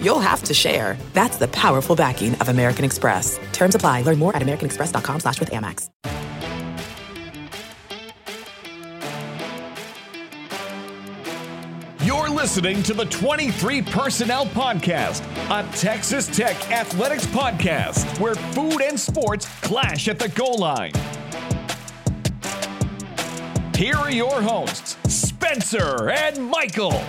you'll have to share. That's the powerful backing of American Express. Terms apply. Learn more at americanexpress.com slash with Amex. You're listening to the 23 Personnel Podcast, a Texas Tech athletics podcast where food and sports clash at the goal line. Here are your hosts, Spencer and Michael.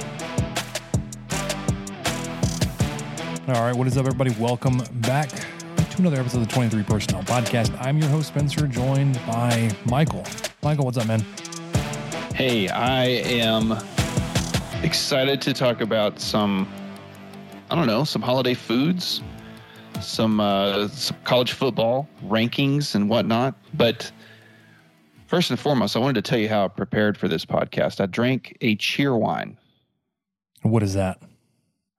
All right, what is up, everybody? Welcome back to another episode of the 23 Personnel Podcast. I'm your host, Spencer, joined by Michael. Michael, what's up, man? Hey, I am excited to talk about some, I don't know, some holiday foods, some, uh, some college football rankings and whatnot. But first and foremost, I wanted to tell you how I prepared for this podcast. I drank a Cheerwine. What is that?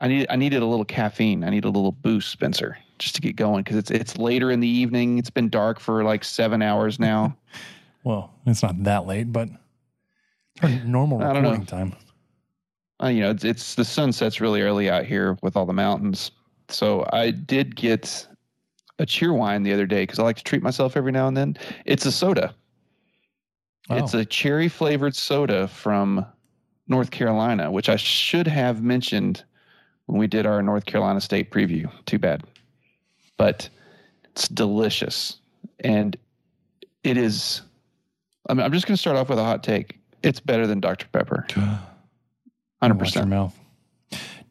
I need I needed a little caffeine. I need a little boost, Spencer, just to get going because it's it's later in the evening. It's been dark for like seven hours now. Well, it's not that late, but normal I don't know. recording time. uh, you know, it's, it's the sun sets really early out here with all the mountains. So I did get a Cheerwine the other day because I like to treat myself every now and then. It's a soda. It's Oh. a cherry flavored soda from North Carolina, which I should have mentioned when we did our North Carolina State preview. Too bad. But it's delicious. And it is, I mean, I'm just going to start off with a hot take. It's better than Dr. Pepper. 100%. Watch your mouth.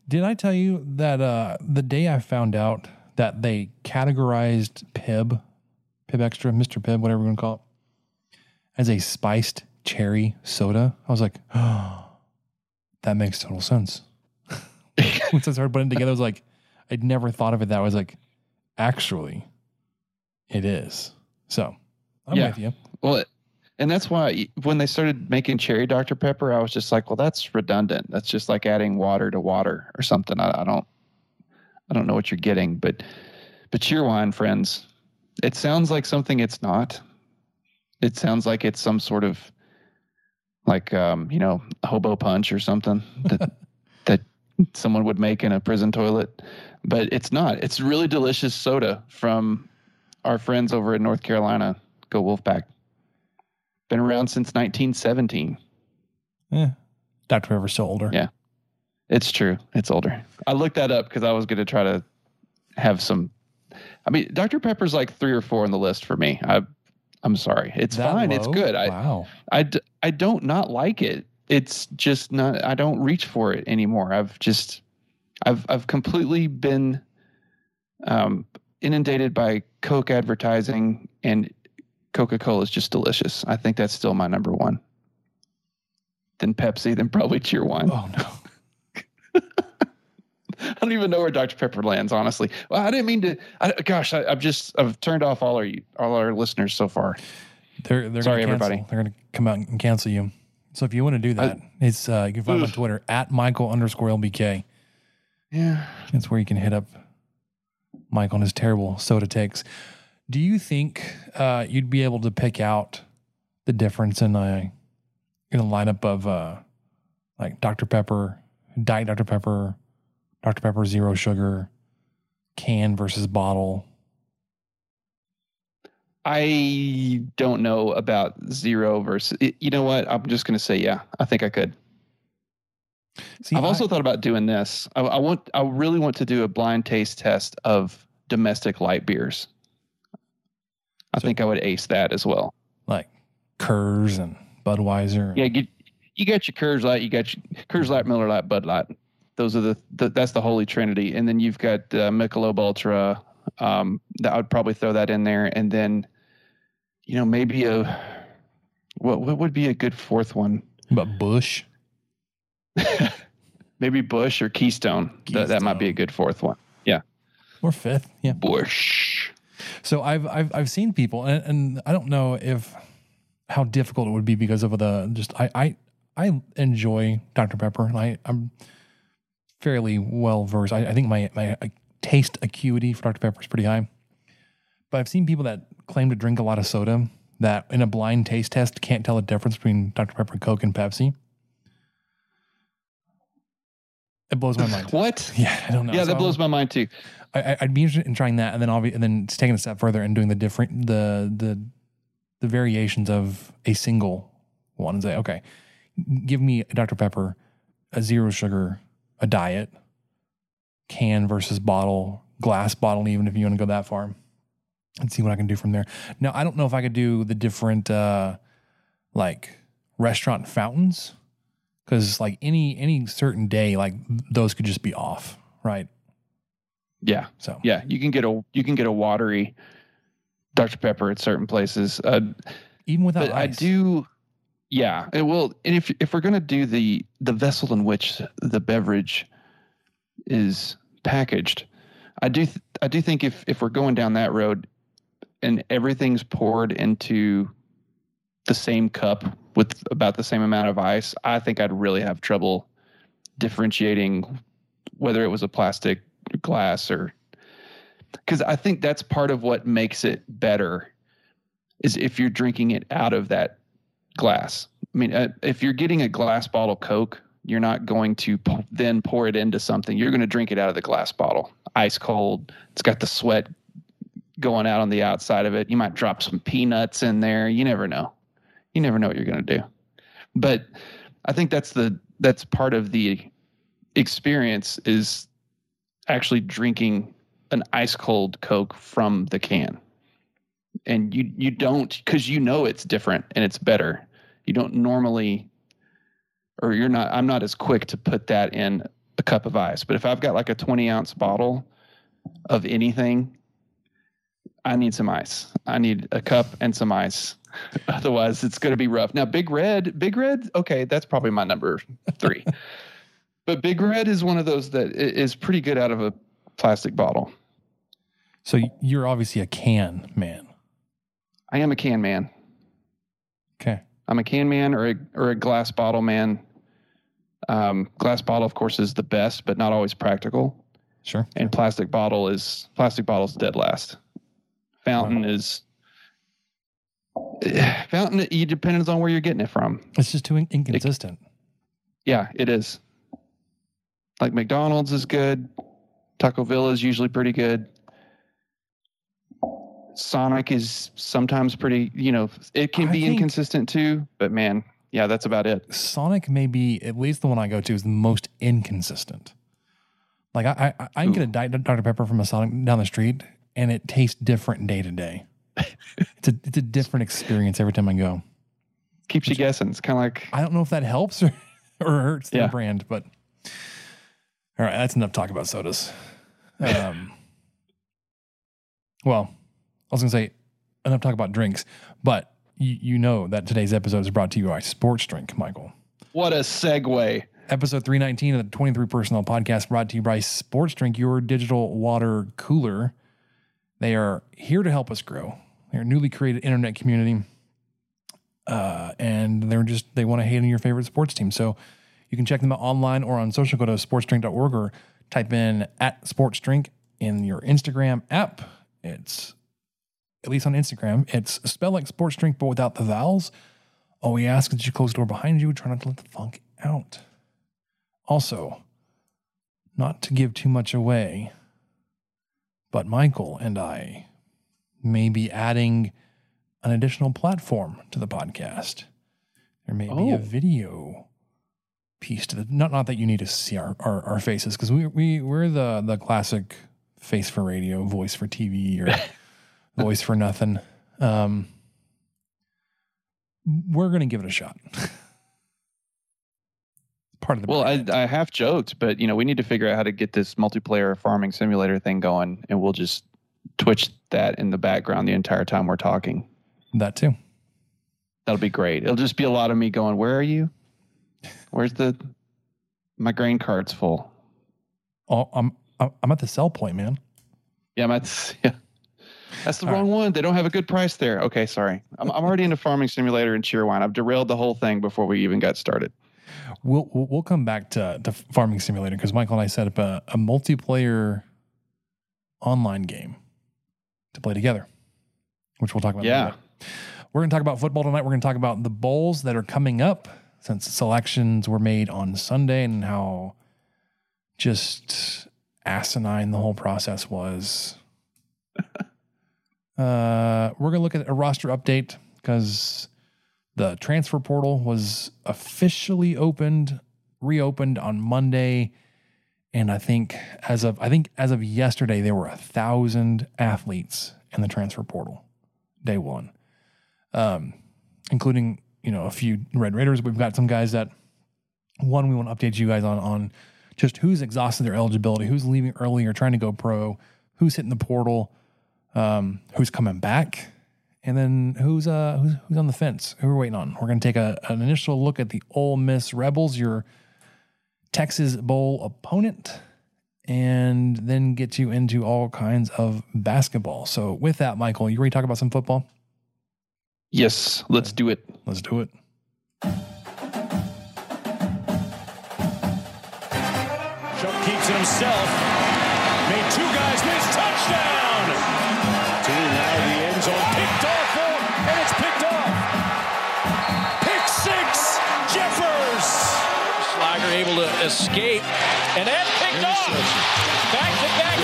Did I tell you that uh, the day I found out that they categorized Pibb, Pibb Extra, Mr. Pibb, whatever you want to call it, as a spiced cherry soda, I was like, oh, that makes total sense. Once I started putting it together, I was like, I'd never thought of it that way. I was like, actually, it is. So I'm Yeah. with you. Well, and that's why when they started making cherry Dr. Pepper, I was just like, well, that's redundant. That's just like adding water to water or something. I, I don't, I don't know what you're getting, but, but Cheerwine, friends, it sounds like something it's not. It sounds like it's some sort of like, um, you know, hobo punch or something that someone would make in a prison toilet, but it's not. It's really delicious soda from our friends over in North Carolina. Go Wolfpack. Been around since 1917. Yeah. Dr. Pepper's still older. Yeah. It's true. It's older. I looked that up because I was going to try to have some. I mean, Dr. Pepper's like three or four on the list for me. I, I'm sorry. It's That fine. It's low? good. I, wow. I, I don't not like it. It's just not. I don't reach for it anymore. I've just, I've I've completely been, um, inundated by Coke advertising, and Coca Cola is just delicious. I think that's still my number one. Then Pepsi, then probably Cheerwine. Oh, no. I don't even know where Dr Pepper lands. Honestly, well, I didn't mean to. I, gosh, I, I've just I've turned off all our all our listeners so far. They're they're Sorry, gonna everybody. They're gonna come out and cancel you. So if you want to do that, it's uh, you can find me on Twitter at Michael underscore LBK. Yeah. That's where you can hit up Mike on his terrible soda takes. Do you think uh, you'd be able to pick out the difference in a in a lineup of uh, like Dr Pepper, Diet Dr Pepper, Dr Pepper Zero Sugar, can versus bottle? I don't know about zero versus. You know what? I'm just going to say yeah. I think I could. See, I've I- also thought about doing this. I, I want. I really want to do a blind taste test of domestic light beers. I So- think I would ace that as well. like Coors and Budweiser. Yeah, you, you got your Coors Light, you got your Coors Light, Miller Lite, Bud Light. Those are the, the that's the holy trinity, and then you've got uh, Michelob Ultra. Um, that I would probably throw that in there, and then, you know, maybe a what what would be a good fourth one? But Busch. maybe Busch or Keystone. That, that might be a good fourth one. Yeah, Or fifth, yeah. Busch. So I've I've I've seen people, and, and I don't know if how difficult it would be because of the just I I I enjoy Dr Pepper. and I I'm fairly well versed. I, I think my my taste acuity for Dr Pepper is pretty high. But I've seen people that claim to drink a lot of soda that in a blind taste test can't tell the difference between Dr Pepper, Coke, and Pepsi. It blows my mind. What? Yeah, I don't know. Yeah, that blows my mind too. I, I'd be interested in trying that, and then obvi- and then taking a step further and doing the different the the the variations of a single one and say, okay, give me a Dr Pepper, a zero sugar, a diet, can versus bottle, glass bottle, even if you want to go that far, and see what I can do from there. Now, I don't know if I could do the different uh like restaurant fountains because like any any certain day, like those could just be off, right? Yeah, So yeah. You can get a you can get a watery Dr Pepper at certain places. Uh, even without I do. Yeah, it will. And if if we're gonna do the the vessel in which the beverage is packaged, I do th- I do think if if we're going down that road, and everything's poured into the same cup with about the same amount of ice, I think I'd really have trouble differentiating whether it was a plastic glass or because I think that's part of what makes it better is if you're drinking it out of that glass. I mean, uh, if you're getting a glass bottle Coke, you're not going to p- then pour it into something. You're going to drink it out of the glass bottle, ice cold. It's got the sweat going out on the outside of it. You might drop some peanuts in there. You never know. You never know what you're going to do. But I think that's the that's part of the experience is actually drinking an ice cold Coke from the can. And you you don't because you know it's different and it's better. You don't normally or you're not I'm not as quick to put that in a cup of ice. But if I've got like a 20 ounce bottle of anything, I need some ice. I need a cup and some ice. Otherwise, it's going to be rough. Now, Big Red, Big Red, okay, that's probably my number three. but Big Red is one of those that is pretty good out of a plastic bottle. So you're obviously a can man. I am a can man. Okay. I'm a can man or a or a glass bottle man. Um, glass bottle, of course, is the best, but not always practical. Sure. And plastic bottle is plastic bottle's dead last. Fountain uh-huh. is eh, fountain. It depends on where you're getting it from. It's just too in- inconsistent. Yeah, it is. Like McDonald's is good. Taco Villa is usually pretty good. Sonic is sometimes pretty, you know, it can I be inconsistent too, but man, yeah, that's about it. Sonic may be at least the one I go to is the most inconsistent. Like I I, I can get a Diet Dr Pepper from a Sonic down the street, and it tastes different day to day. It's a it's a different experience every time I go. Keeps you guessing. It's kind of like, I don't know if that helps or, or hurts the Yeah. brand, but all right, that's enough talk about sodas. Um, well, I was gonna say enough talk about drinks, but you, you know that today's episode is brought to you by Sports Drink, Michael. what a segue. Episode 319 of the 23 Personnel Podcast brought to you by Sports Drink, your digital water cooler. They are here to help us grow. They're a newly created internet community. Uh, and they're just, they want to hate on your favorite sports team. So you can check them out online or on social. Go to sportsdrink.org or type in at sportsdrink in your Instagram app. It's, at least on Instagram, it's spelled like sports drink, but without the vowels. All we ask is you close the door behind you. Try not to let the funk out. Also, not to give too much away, but Michael and I may be adding an additional platform to the podcast. There may be a Oh. video piece to the not not that you need to see our, our, our faces because we we we're the the classic face for radio, voice for TV, or voice for nothing. Um, we're gonna give it a shot. Part of the Well, I. I half joked, but you know, we need to figure out how to get this multiplayer farming simulator thing going, and we'll just twitch that in the background the entire time we're talking. that too. That'll be great. It'll just be a lot of me going, "Where are you? Where's the my grain cart's full." Oh, I'm I'm at the sell point, man. Yeah, that's yeah. That's the wrong one. They don't have a good price there. Okay, sorry. I'm, I'm already into Farming Simulator and Cheerwine. I've derailed the whole thing before we even got started. We'll we'll, come back to, to Farming Simulator because Michael and I set up a, a multiplayer online game to play together, which we'll talk about. Yeah. We're going to talk about football tonight. We're going to talk about the bowls that are coming up since selections were made on Sunday and how just asinine the whole process was. uh, we're going to look at a roster update because the transfer portal was officially opened, reopened on Monday. And I think as of I think as of yesterday, there were a thousand athletes in the transfer portal, day one, um, including you know a few Red Raiders. We've got some guys that one we want to update you guys on on just who's exhausted their eligibility, who's leaving early or trying to go pro, who's hitting the portal, um, who's coming back, and then who's uh who's, who's on the fence, who we're waiting on. We're going to take a, an initial look at the Ole Miss Rebels, your Texas Bowl opponent, and then get you into all kinds of basketball. So with that, Michael, you ready to talk about some football? Yes, let's do it. Let's do it. Chuck keeps it himself. Made two guys miss. Touchdown! Escape, and then picked off. Back to back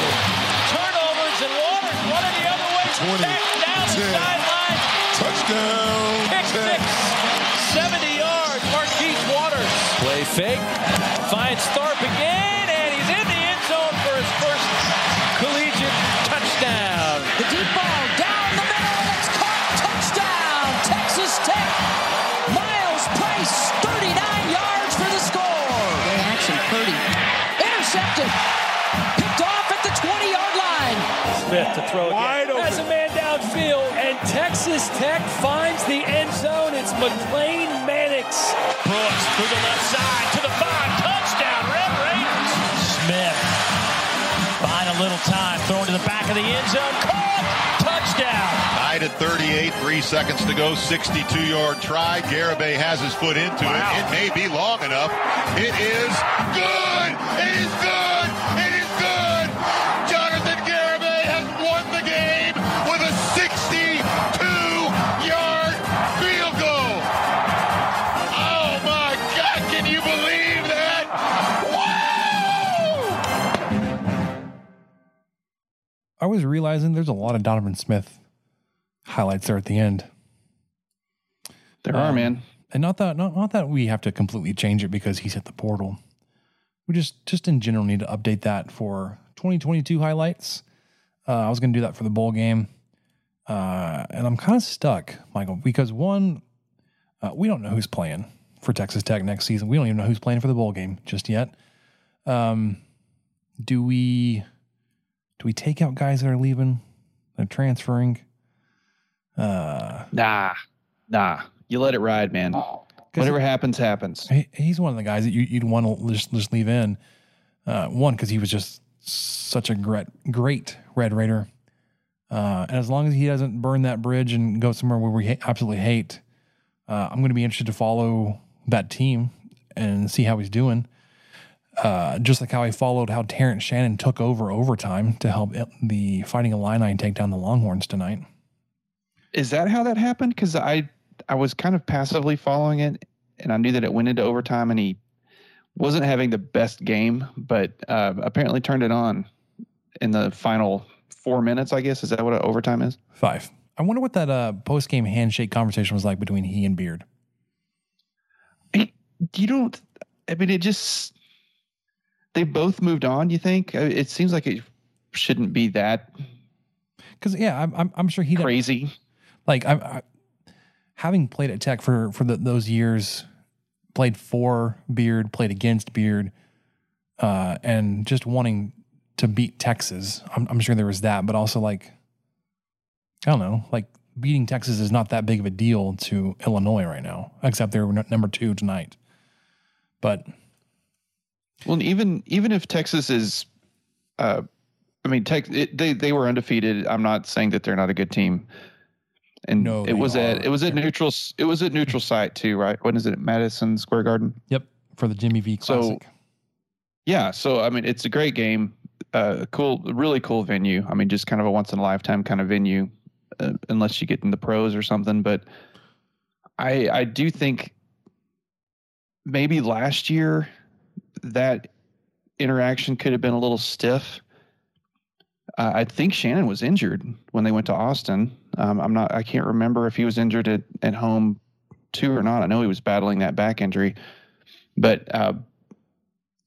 turnovers, and Waters running the other way. 20, Back down the sideline. Touchdown. Pick six. 70 yards. Marquise Waters. Play fake. Finds Tharp again, Texas Tech finds the end zone. It's McLane Mannix. Brooks through the left side to the five. Touchdown, Red Raiders. Smith buying a little time, throwing to the back of the end zone. Caught. Touchdown. Tied at 38, three seconds to go, 62-yard try. Garibay has his foot into Wow. it. It may be long enough. It is good. It is good. I was realizing there's a lot of Donovan Smith highlights there at the end. There are, Um, man. And not that not, not that we have to completely change it because he's hit the portal. We just just in general need to update that for 2022 highlights. Uh, I was going to do that for the bowl game, uh, and I'm kind of stuck, Michael, because one, uh, we don't know who's playing for Texas Tech next season. We don't even know who's playing for the bowl game just yet. Um, do we do we take out guys that are leaving, they're transferring? Uh, Nah, nah. You let it ride, man. Whatever happens, happens. he, he's one of the guys that you, you'd want to just, just leave in. Uh, one, because he was just such a great, great Red Raider. Uh, and as long as he doesn't burn that bridge and go somewhere where we ha- absolutely hate, uh, I'm going to be interested to follow that team and see how he's doing. Uh, just like how I followed how Terrence Shannon took over overtime to help the Fighting Illini take down the Longhorns tonight. Is that how that happened? Because I I was kind of passively following it, and I knew that it went into overtime, and he wasn't having the best game, but uh, apparently turned it on in the final four minutes. I guess is that what overtime is? Five. I wonder what that uh, post game handshake conversation was like between he and Beard. You don't. I mean, it just they both moved on. You think? Uh, It seems like it shouldn't be that Because yeah, I'm, I'm I'm sure he crazy. like I, I having played at Tech for for the, those years, played for Beard, played against Beard, uh, and just wanting to beat Texas. I'm, I'm sure there was that, but also like I don't know, like beating Texas is not that big of a deal to Illinois right now, except they're n- number two tonight. But Well, even even if Texas is uh, I mean, tech, it, they they were undefeated. I'm not saying that they're not a good team. And No, it was at it was at neutral it was at neutral site too, right? When is it? Madison Square Garden. Yep. For the Jimmy V So- Classic. Yeah, so I mean, it's a great game. Uh, cool, really cool venue. I mean, just kind of a once in a lifetime kind of venue, uh, unless you get in the pros or something. But I I do think maybe last year that interaction could have been a little stiff. Uh, I think Shannon was injured when they went to Austin. Um, I'm not. I can't remember if he was injured at, at home too or not. I know he was battling that back injury, but uh,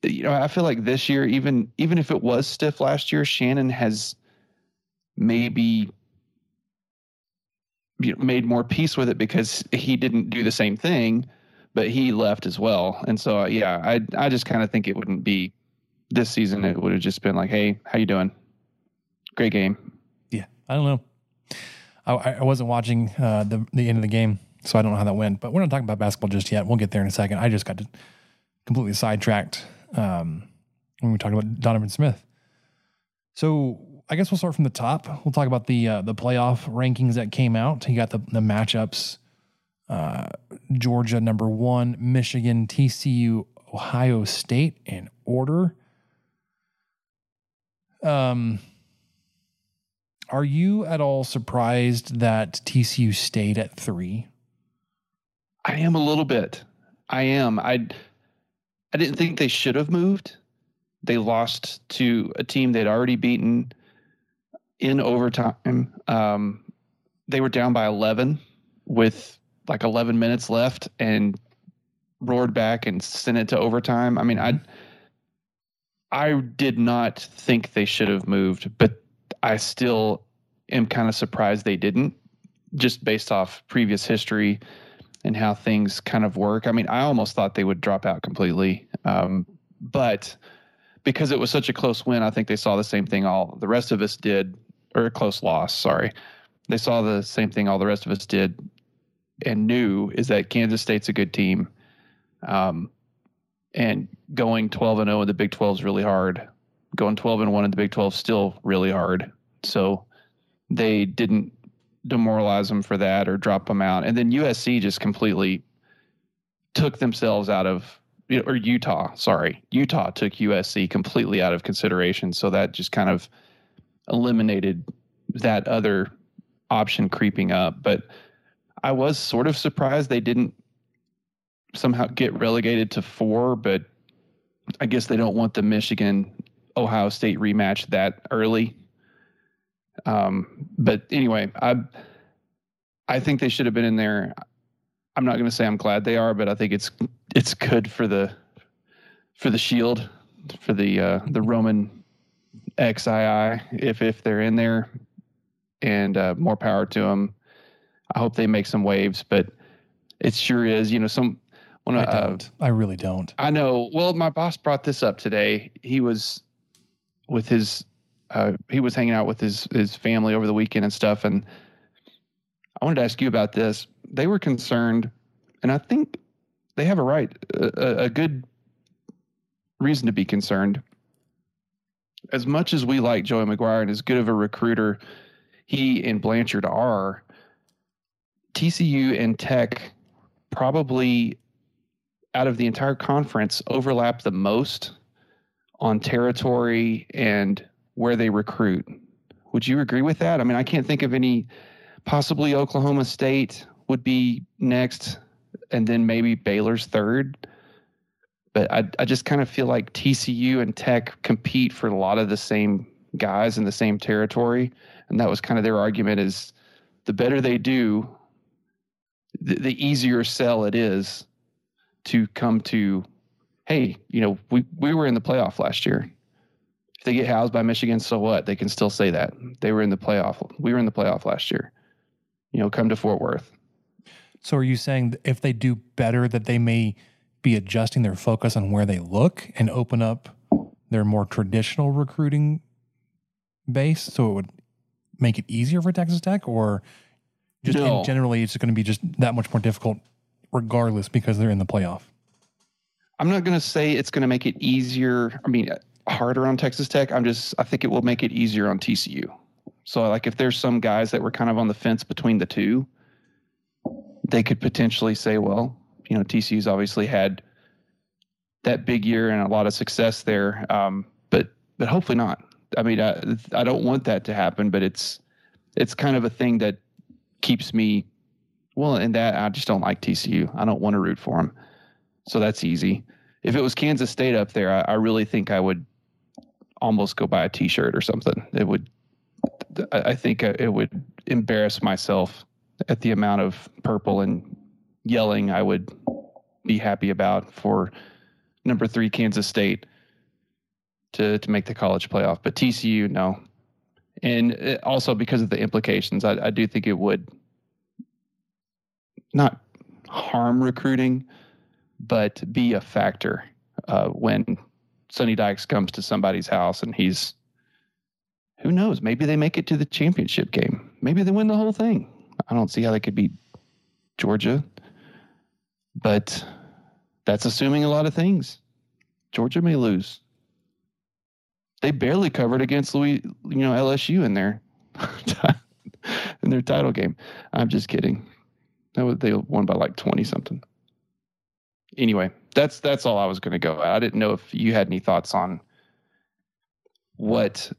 you know, I feel like this year, even even if it was stiff last year, Shannon has maybe you know, made more peace with it because he didn't do the same thing, but he left as well. And so, uh, yeah, I I just kind of think it wouldn't be this season. It would have just been like, hey, how you doing? Great game. Yeah. I don't know. I, I wasn't watching uh, the the end of the game, so I don't know how that went. But we're not talking about basketball just yet. We'll get there in a second. I just got completely sidetracked um, when we talked about Donovan Smith. So I guess we'll start from the top. We'll talk about the uh, the playoff rankings that came out. You got the the matchups. Uh, Georgia number one, Michigan, TCU, Ohio State in order. Um, are you at all surprised that TCU stayed at three? I am a little bit. I am. I I didn't think they should have moved. They lost to a team they'd already beaten in overtime. Um, they were down by 11 with like 11 minutes left and roared back and sent it to overtime. I mean, I I did not think they should have moved, but I still am kind of surprised they didn't, just based off previous history and how things kind of work. I mean, I almost thought they would drop out completely, um, but because it was such a close win, I think they saw the same thing all the rest of us did, or a close loss. Sorry, they saw the same thing all the rest of us did, and knew is that Kansas State's a good team, um, and going twelve and zero in the Big Twelve is really hard. Going twelve and one in the Big Twelve is still really hard. So they didn't demoralize them for that or drop them out. And then USC just completely took themselves out of or Utah, sorry. Utah took USC completely out of consideration. So that just kind of eliminated that other option creeping up. But I was sort of surprised they didn't somehow get relegated to four, but I guess they don't want the Michigan Ohio State rematch that early. Um, but anyway, I I think they should have been in there. I'm not going to say I'm glad they are, but I think it's it's good for the for the shield for the uh, the Roman XII if if they're in there, and uh, more power to them. I hope they make some waves, but it sure is. You know, some when I uh, don't. I really don't. I know. Well, my boss brought this up today. He was with his uh, he was hanging out with his his family over the weekend and stuff, and I wanted to ask you about this. They were concerned, and I think they have a right, a, a good reason to be concerned. As much as we like Joey McGuire and as good of a recruiter he and Blanchard are, TCU and Tech probably out of the entire conference overlap the most on territory and where they recruit. Would you agree with that? I mean, I can't think of any. Possibly Oklahoma State would be next, and then maybe Baylor's third. But I, I just kind of feel like TCU and Tech compete for a lot of the same guys in the same territory, and that was kind of their argument: is the better they do, the, the easier sell it is to come to. Hey, you know, we we were in the playoff last year if they get housed by Michigan, so what? They can still say that they were in the playoff. We were in the playoff last year. You know, come to Fort Worth. So are you saying if they do better, that they may be adjusting their focus on where they look and open up their more traditional recruiting base, so it would make it easier for Texas Tech, or just No. in generally it's going to be just that much more difficult, regardless, because they're in the playoff. I'm not going to say it's going to make it easier. I mean, harder on Texas Tech. I'm just I think it will make it easier on TCU. So like if there's some guys that were kind of on the fence between the two, they could potentially say, well, you know, TCU's obviously had that big year and a lot of success there, um, but but hopefully not. I mean, I, I don't want that to happen, but it's it's kind of a thing that keeps me well. And that I just don't like TCU. I don't want to root for them, so that's easy. If it was Kansas State up there, I, I really think I would almost go buy a T-shirt or something. It would. I think uh, it would embarrass myself at the amount of purple and yelling I would be happy about for number three Kansas State to to make the college playoff. But TCU, no, and also because of the implications, I, I do think it would not harm recruiting, but be a factor uh, when Sonny Dykes comes to somebody's house and he's who knows? Maybe they make it to the championship game. Maybe they win the whole thing. I don't see how they could beat Georgia, but that's assuming a lot of things. Georgia may lose. They barely covered against Louis, you know, LSU in their in their title game. I'm just kidding. They won by like twenty something. Anyway, that's that's all I was going to go. At. I didn't know if you had any thoughts on what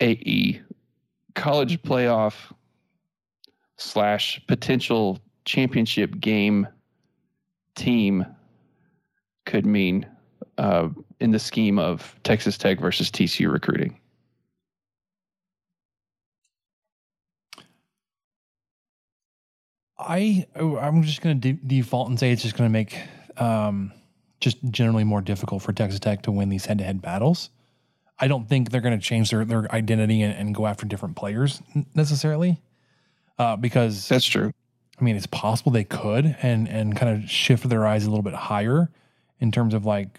AE college playoff slash potential championship game team could mean uh, in the scheme of Texas Tech versus TCU recruiting? I I'm just going to de- default and say it's just going to make um, just generally more difficult for Texas Tech to win these head to head battles. I don't think they're going to change their their identity and, and, go after different players necessarily, uh, because that's true. I mean, it's possible they could and and kind of shift their eyes a little bit higher in terms of like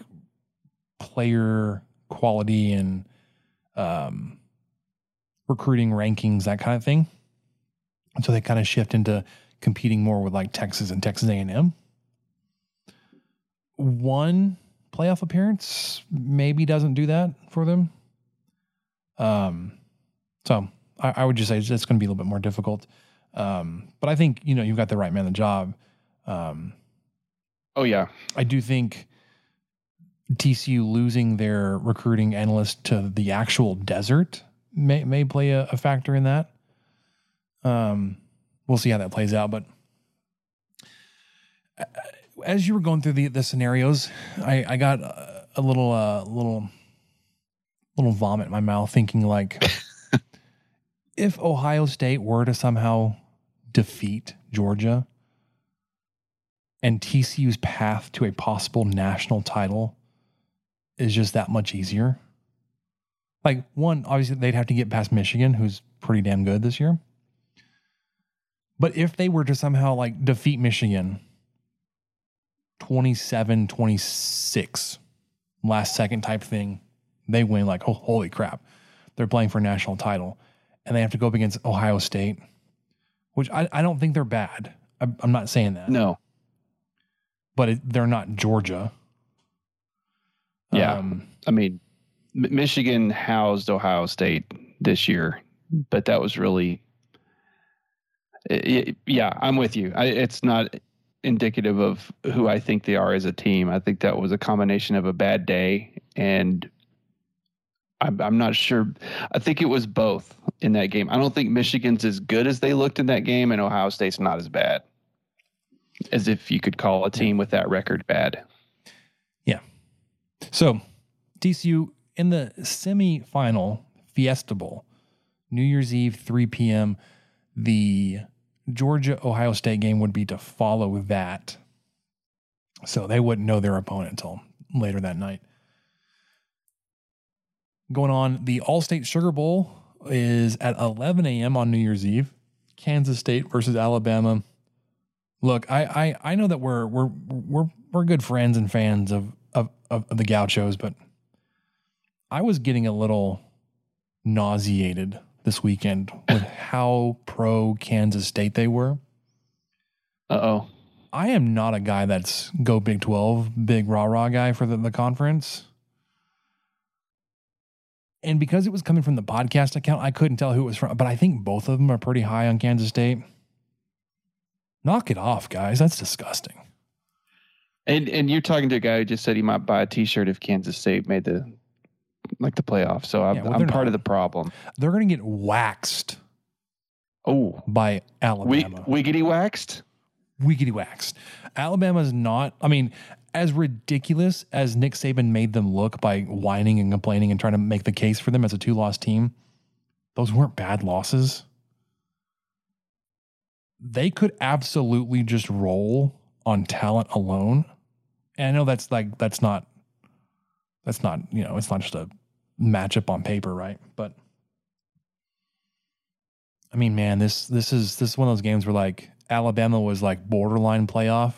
player quality and um, recruiting rankings, that kind of thing. And so they kind of shift into competing more with like Texas and Texas A&M. One playoff appearance maybe doesn't do that for them. Um, so I, I would just say it's, it's going to be a little bit more difficult. Um, but I think you know you've got the right man the job. Um, oh yeah, I do think TCU losing their recruiting analyst to the actual desert may may play a, a factor in that. Um, we'll see how that plays out. But uh, as you were going through the the scenarios, I I got a, a little uh little little vomit in my mouth, thinking like, if Ohio State were to somehow defeat Georgia and TCU's path to a possible national title is just that much easier. Like, one, obviously, they'd have to get past Michigan, who's pretty damn good this year. But if they were to somehow like defeat Michigan 27 26, last second type thing, they win like, oh, holy crap. They're playing for a national title and they have to go up against Ohio State, which I, I don't think they're bad. I, am not saying that. No. But it, they're not Georgia. Yeah. Um, I mean, Michigan housed Ohio State this year, but that was really, it, it, yeah, I'm with you. I, it's not indicative of who I think they are as a team. I think that was a combination of a bad day and I'm, I'm not sure. I think it was both in that game. I don't think Michigan's as good as they looked in that game, and Ohio State's not as bad as if you could call a team with that record bad. So, TCU in the semifinal Fiesta Bowl, New Year's Eve, 3 p.m. The Georgia Ohio State game would be to follow that. So they wouldn't know their opponent until later that night. Going on, the Allstate Sugar Bowl is at 11 a.m. on New Year's Eve. Kansas State versus Alabama. Look, I I, I know that we're we're we're we're good friends and fans of of, of, of the gauchos, but I was getting a little nauseated this weekend with how pro Kansas State they were. Uh oh. I am not a guy that's go Big 12, big rah rah guy for the, the conference. And because it was coming from the podcast account, I couldn't tell who it was from, but I think both of them are pretty high on Kansas State. Knock it off, guys. That's disgusting. And and you're talking to a guy who just said he might buy a T-shirt if Kansas State made the like the playoff. So I'm, Yeah, well, I'm part not. of the problem. They're going to get waxed Oh, by we, Alabama. wiggity waxed. Wiggity waxed. Alabama's not, I mean, as ridiculous as Nick Saban made them look by whining and complaining and trying to make the case for them as a two loss team, those weren't bad losses. They could absolutely just roll on talent alone. And I know that's like, that's not, that's not, you know, it's not just a matchup on paper, right? But I mean, man, this this is this is one of those games where like Alabama was like borderline playoff,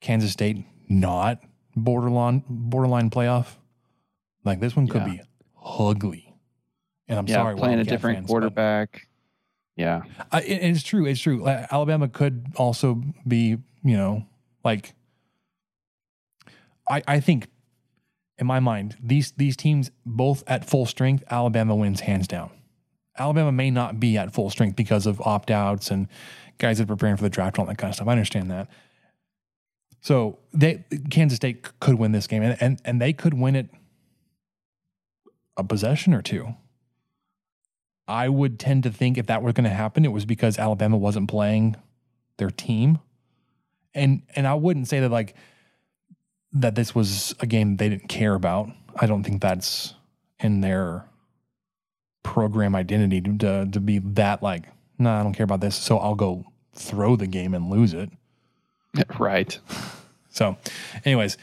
Kansas State not borderline borderline playoff. Like this one could Yeah. be ugly. And I'm yeah, sorry, playing a different fans, quarterback. Yeah, I, it- it's true. It's true. Alabama could also be, you know, like I I think in my mind these these teams both at full strength. Alabama wins hands down. Alabama may not be at full strength because of opt outs and guys that are preparing for the draft, and all that kind of stuff. I understand that. So they Kansas State could win this game, and and, and they could win it a possession or two. I would tend to think if that were going to happen, it was because Alabama wasn't playing their team, and and I wouldn't say that like that this was a game they didn't care about. I don't think that's in their program identity to to, to be that like, no, nah, I don't care about this, so I'll go throw the game and lose it. right. So, anyways,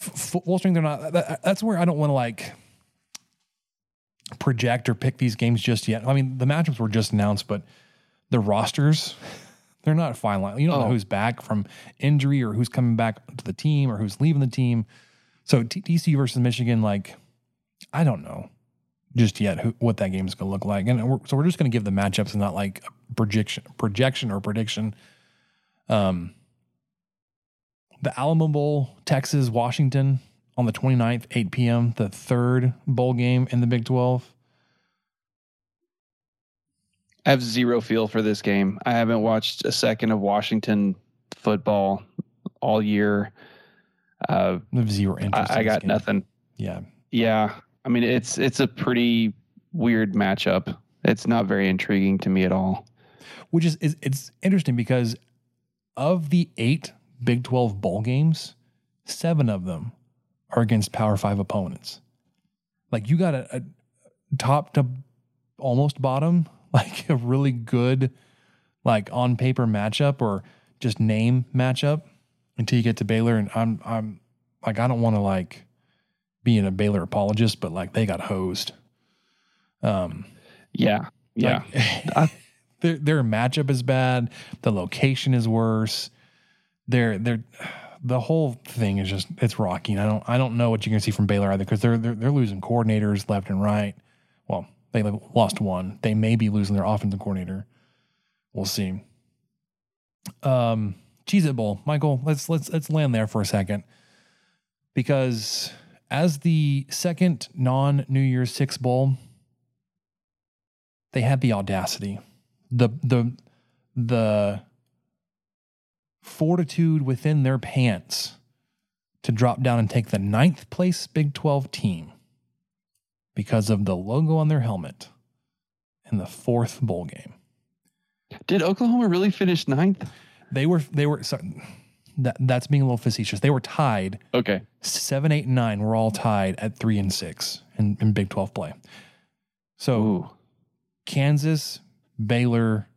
f- full strength or not, that, that's where I don't want to like project or pick these games just yet. I mean, the matchups were just announced, but the rosters, they're not fine line. You don't know Oh. who's back from injury or who's coming back to the team or who's leaving the team. So, TCU versus Michigan, like, I don't know just yet who, what that game is going to look like. And we're, so we're just going to give the matchups and not like a projection, projection or prediction. Um, the Alamo Bowl, Texas, Washington on the 29th, 8 p.m., the third bowl game in the Big 12. I have zero feel for this game. I haven't watched a second of Washington football all year. Uh, zero interest. I, I got nothing. Yeah. Yeah, I mean it's it's a pretty weird matchup. It's not very intriguing to me at all. Which is, is it's interesting because of the eight Big 12 bowl games, seven of them are against Power Five opponents. Like you got a, a top to almost bottom, like a really good, like on paper matchup or just name matchup until you get to Baylor. And I'm, I'm like, I don't want to like being a Baylor apologist, but like they got hosed. Um, Yeah, yeah. like, their their matchup is bad. The location is worse. They're they're the whole thing is just it's rocky. And I don't I don't know what you're gonna see from Baylor either because they're, they're they're losing coordinators left and right. Well, they lost one. They may be losing their offensive coordinator. We'll see. Um, It Bowl, Michael. Let's let's let's land there for a second because as the second non New Year's Six bowl, they had the audacity, the the the fortitude within their pants to drop down and take the ninth place Big 12 team because of the logo on their helmet in the fourth bowl game. Did Oklahoma really finish ninth? They were they were sorry, that that's being a little facetious. They were tied Okay. seven, eight, and nine were all tied at three and six in, in Big 12 play. So Ooh. Kansas, Baylor,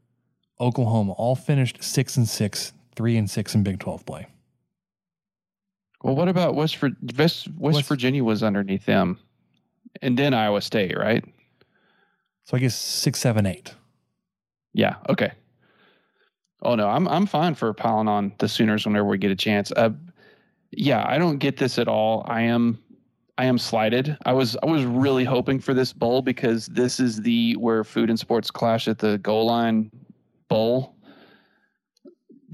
Oklahoma all finished six and six, three and six in Big 12 play. Well, what about West, West West- Virginia was underneath them, and then Iowa State, right? So I guess six, seven, eight. Yeah. Okay. Oh no, I'm I'm fine for piling on the Sooners whenever we get a chance. Uh, yeah, I don't get this at all. I am I am slighted. I was I was really hoping for this bowl because this is the where food and sports clash at the goal line bowl.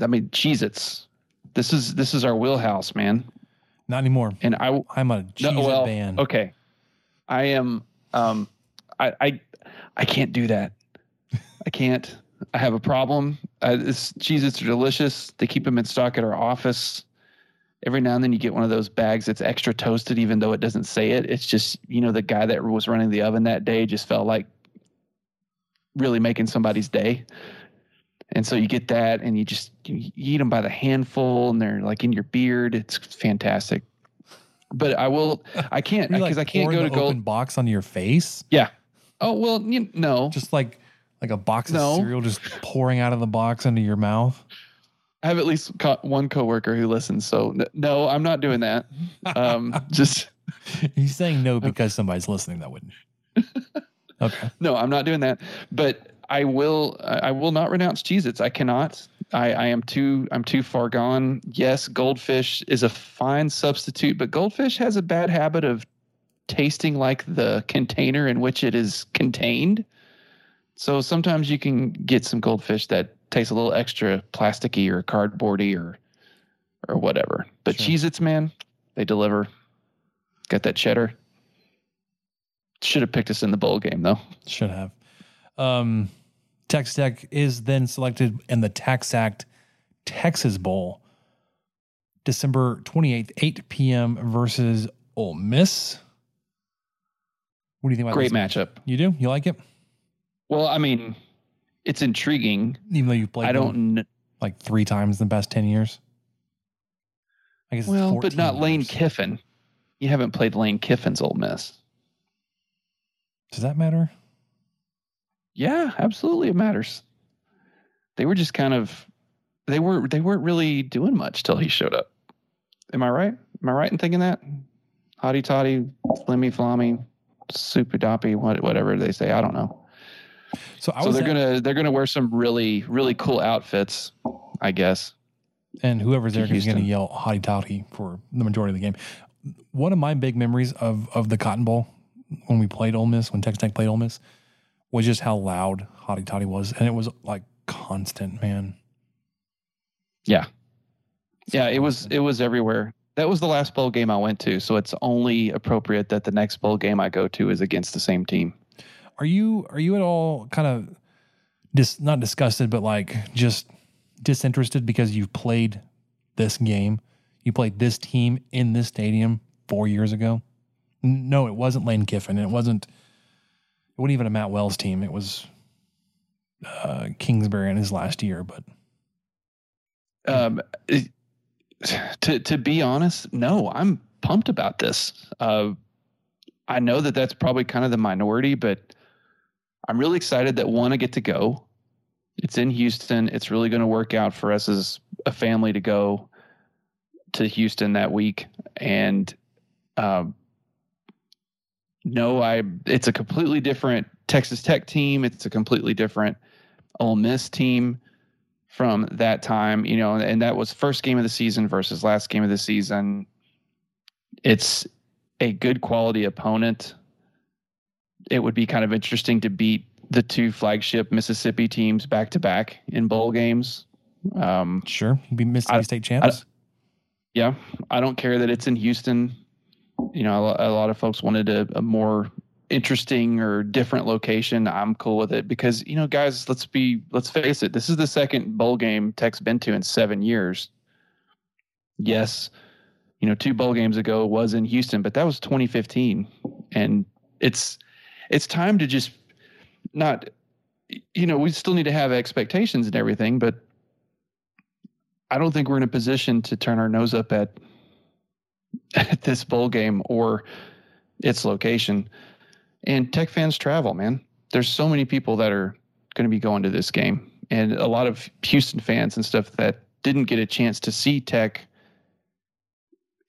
I mean, Cheez Its. This is this is our wheelhouse, man. Not anymore. And I I'm a cheese no, well, band. okay. I am um I I, I can't do that. I can't. I have a problem. Uh, this Cheez-Its are delicious. They keep them in stock at our office. Every now and then you get one of those bags that's extra toasted, even though it doesn't say it. It's just, you know, the guy that was running the oven that day just felt like really making somebody's day. And so you get that and you just you eat them by the handful and they're like in your beard. It's fantastic. But I will, I can't, because like, I can't go to gold. open box on your face. Yeah. Oh, well, you no. Just like like a box of cereal just pouring out of the box into your mouth. I have at least co- one coworker who listens. So no, I'm not doing that. Um, just He's saying no because somebody's listening that wouldn't. Okay. no, I'm not doing that. But I will. I I will not renounce Cheez-Its. I cannot. I, I am too. I'm too far gone. Yes, goldfish is a fine substitute, but goldfish has a bad habit of tasting like the container in which it is contained. So sometimes you can get some goldfish that tastes a little extra plasticky or cardboardy or or whatever. But Sure. Cheez-Its, man, they deliver. Got that cheddar. Should have picked us in the bowl game though. Should have. Um, Texas Tech is then selected in the TaxAct Texas Bowl, December 28th, 8 p.m. versus Ole Miss. What do you think about Great this? matchup. You do? You like it? Well, I mean, it's intriguing. Even though you've played I don't. kn- like three times in the past 10 years? I guess it's Well, but 14 not Lane. Kiffin. You haven't played Lane Kiffin's Ole Miss. Does that matter? Yeah, absolutely, it matters. They were just kind of. They were. They weren't really doing much till he showed up. Am I right? Am I right in thinking that? Hotty toddy, flimmy flommy, super doppy, what, whatever they say. I don't know. So I so they're at- gonna they're gonna wear some really really cool outfits, I guess. and whoever's there is going to yell hotty toddy for the majority of the game. One of my big memories of of the Cotton Bowl when we played Ole Miss, when Texas Tech played Ole Miss, was just how loud hotty toddy was, and it was like constant, man. Yeah. Yeah, it was it was everywhere. That was the last bowl game I went to, so it's only appropriate that the next bowl game I go to is against the same team. Are you are you at all kind of dis not disgusted, but like just disinterested because you've played this game, you played this team in this stadium four years ago? No, it wasn't Lane Kiffin. It wasn't. Wasn't even a Matt Wells team. It was uh, Kingsbury in his last year. But Um, to to be honest, no, I'm pumped about this. Uh, I know that that's probably kind of the minority, but I'm really excited that one I get to go. It's in Houston. It's really going to work out for us as a family to go to Houston that week, and um, no, I. It's a completely different Texas Tech team. It's a completely different Ole Miss team from that time, you know, and that was first game of the season versus last game of the season. It's a good quality opponent. It would be kind of interesting to beat the two flagship Mississippi teams back to back in bowl games. Um, sure, be Mississippi I- State champs. yeah, I don't care that it's in Houston. You know, a, lot of folks wanted a, a more interesting or different location. I'm cool with it because you know, guys, let's be let's face it. This is the second bowl game Tech's been to in seven years. Yes, you know, two bowl games ago was in Houston, but that was 2015, and it's it's time to just not. You know, we still need to have expectations and everything, but I don't think we're in a position to turn our nose up at at this bowl game or its location. And Tech fans travel, man. There's so many people that are going to be going to this game, and a lot of Houston fans and stuff that didn't get a chance to see Tech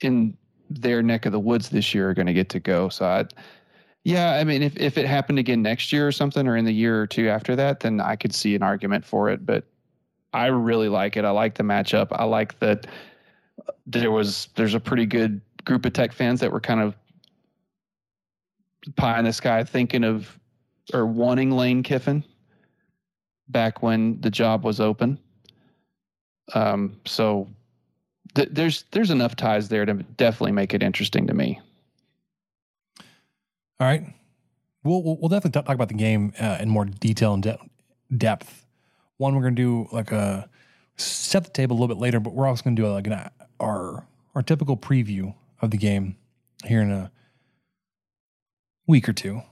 in their neck of the woods this year are going to get to go. So, I, yeah, I mean, if if it happened again next year or something, or in the year or two after that, then I could see an argument for it. But I really like it. I like the matchup. I like that there was there's a pretty good group of Tech fans that were kind of pie in the sky thinking of or wanting Lane Kiffin back when the job was open. Um, so th- there's there's enough ties there to definitely make it interesting to me. All right. we'll we'll, definitely talk about the game uh, in more detail and de- depth. One, we're to do like a set the table a little bit later, but we're also to do like an our our typical preview of the game here in a week or two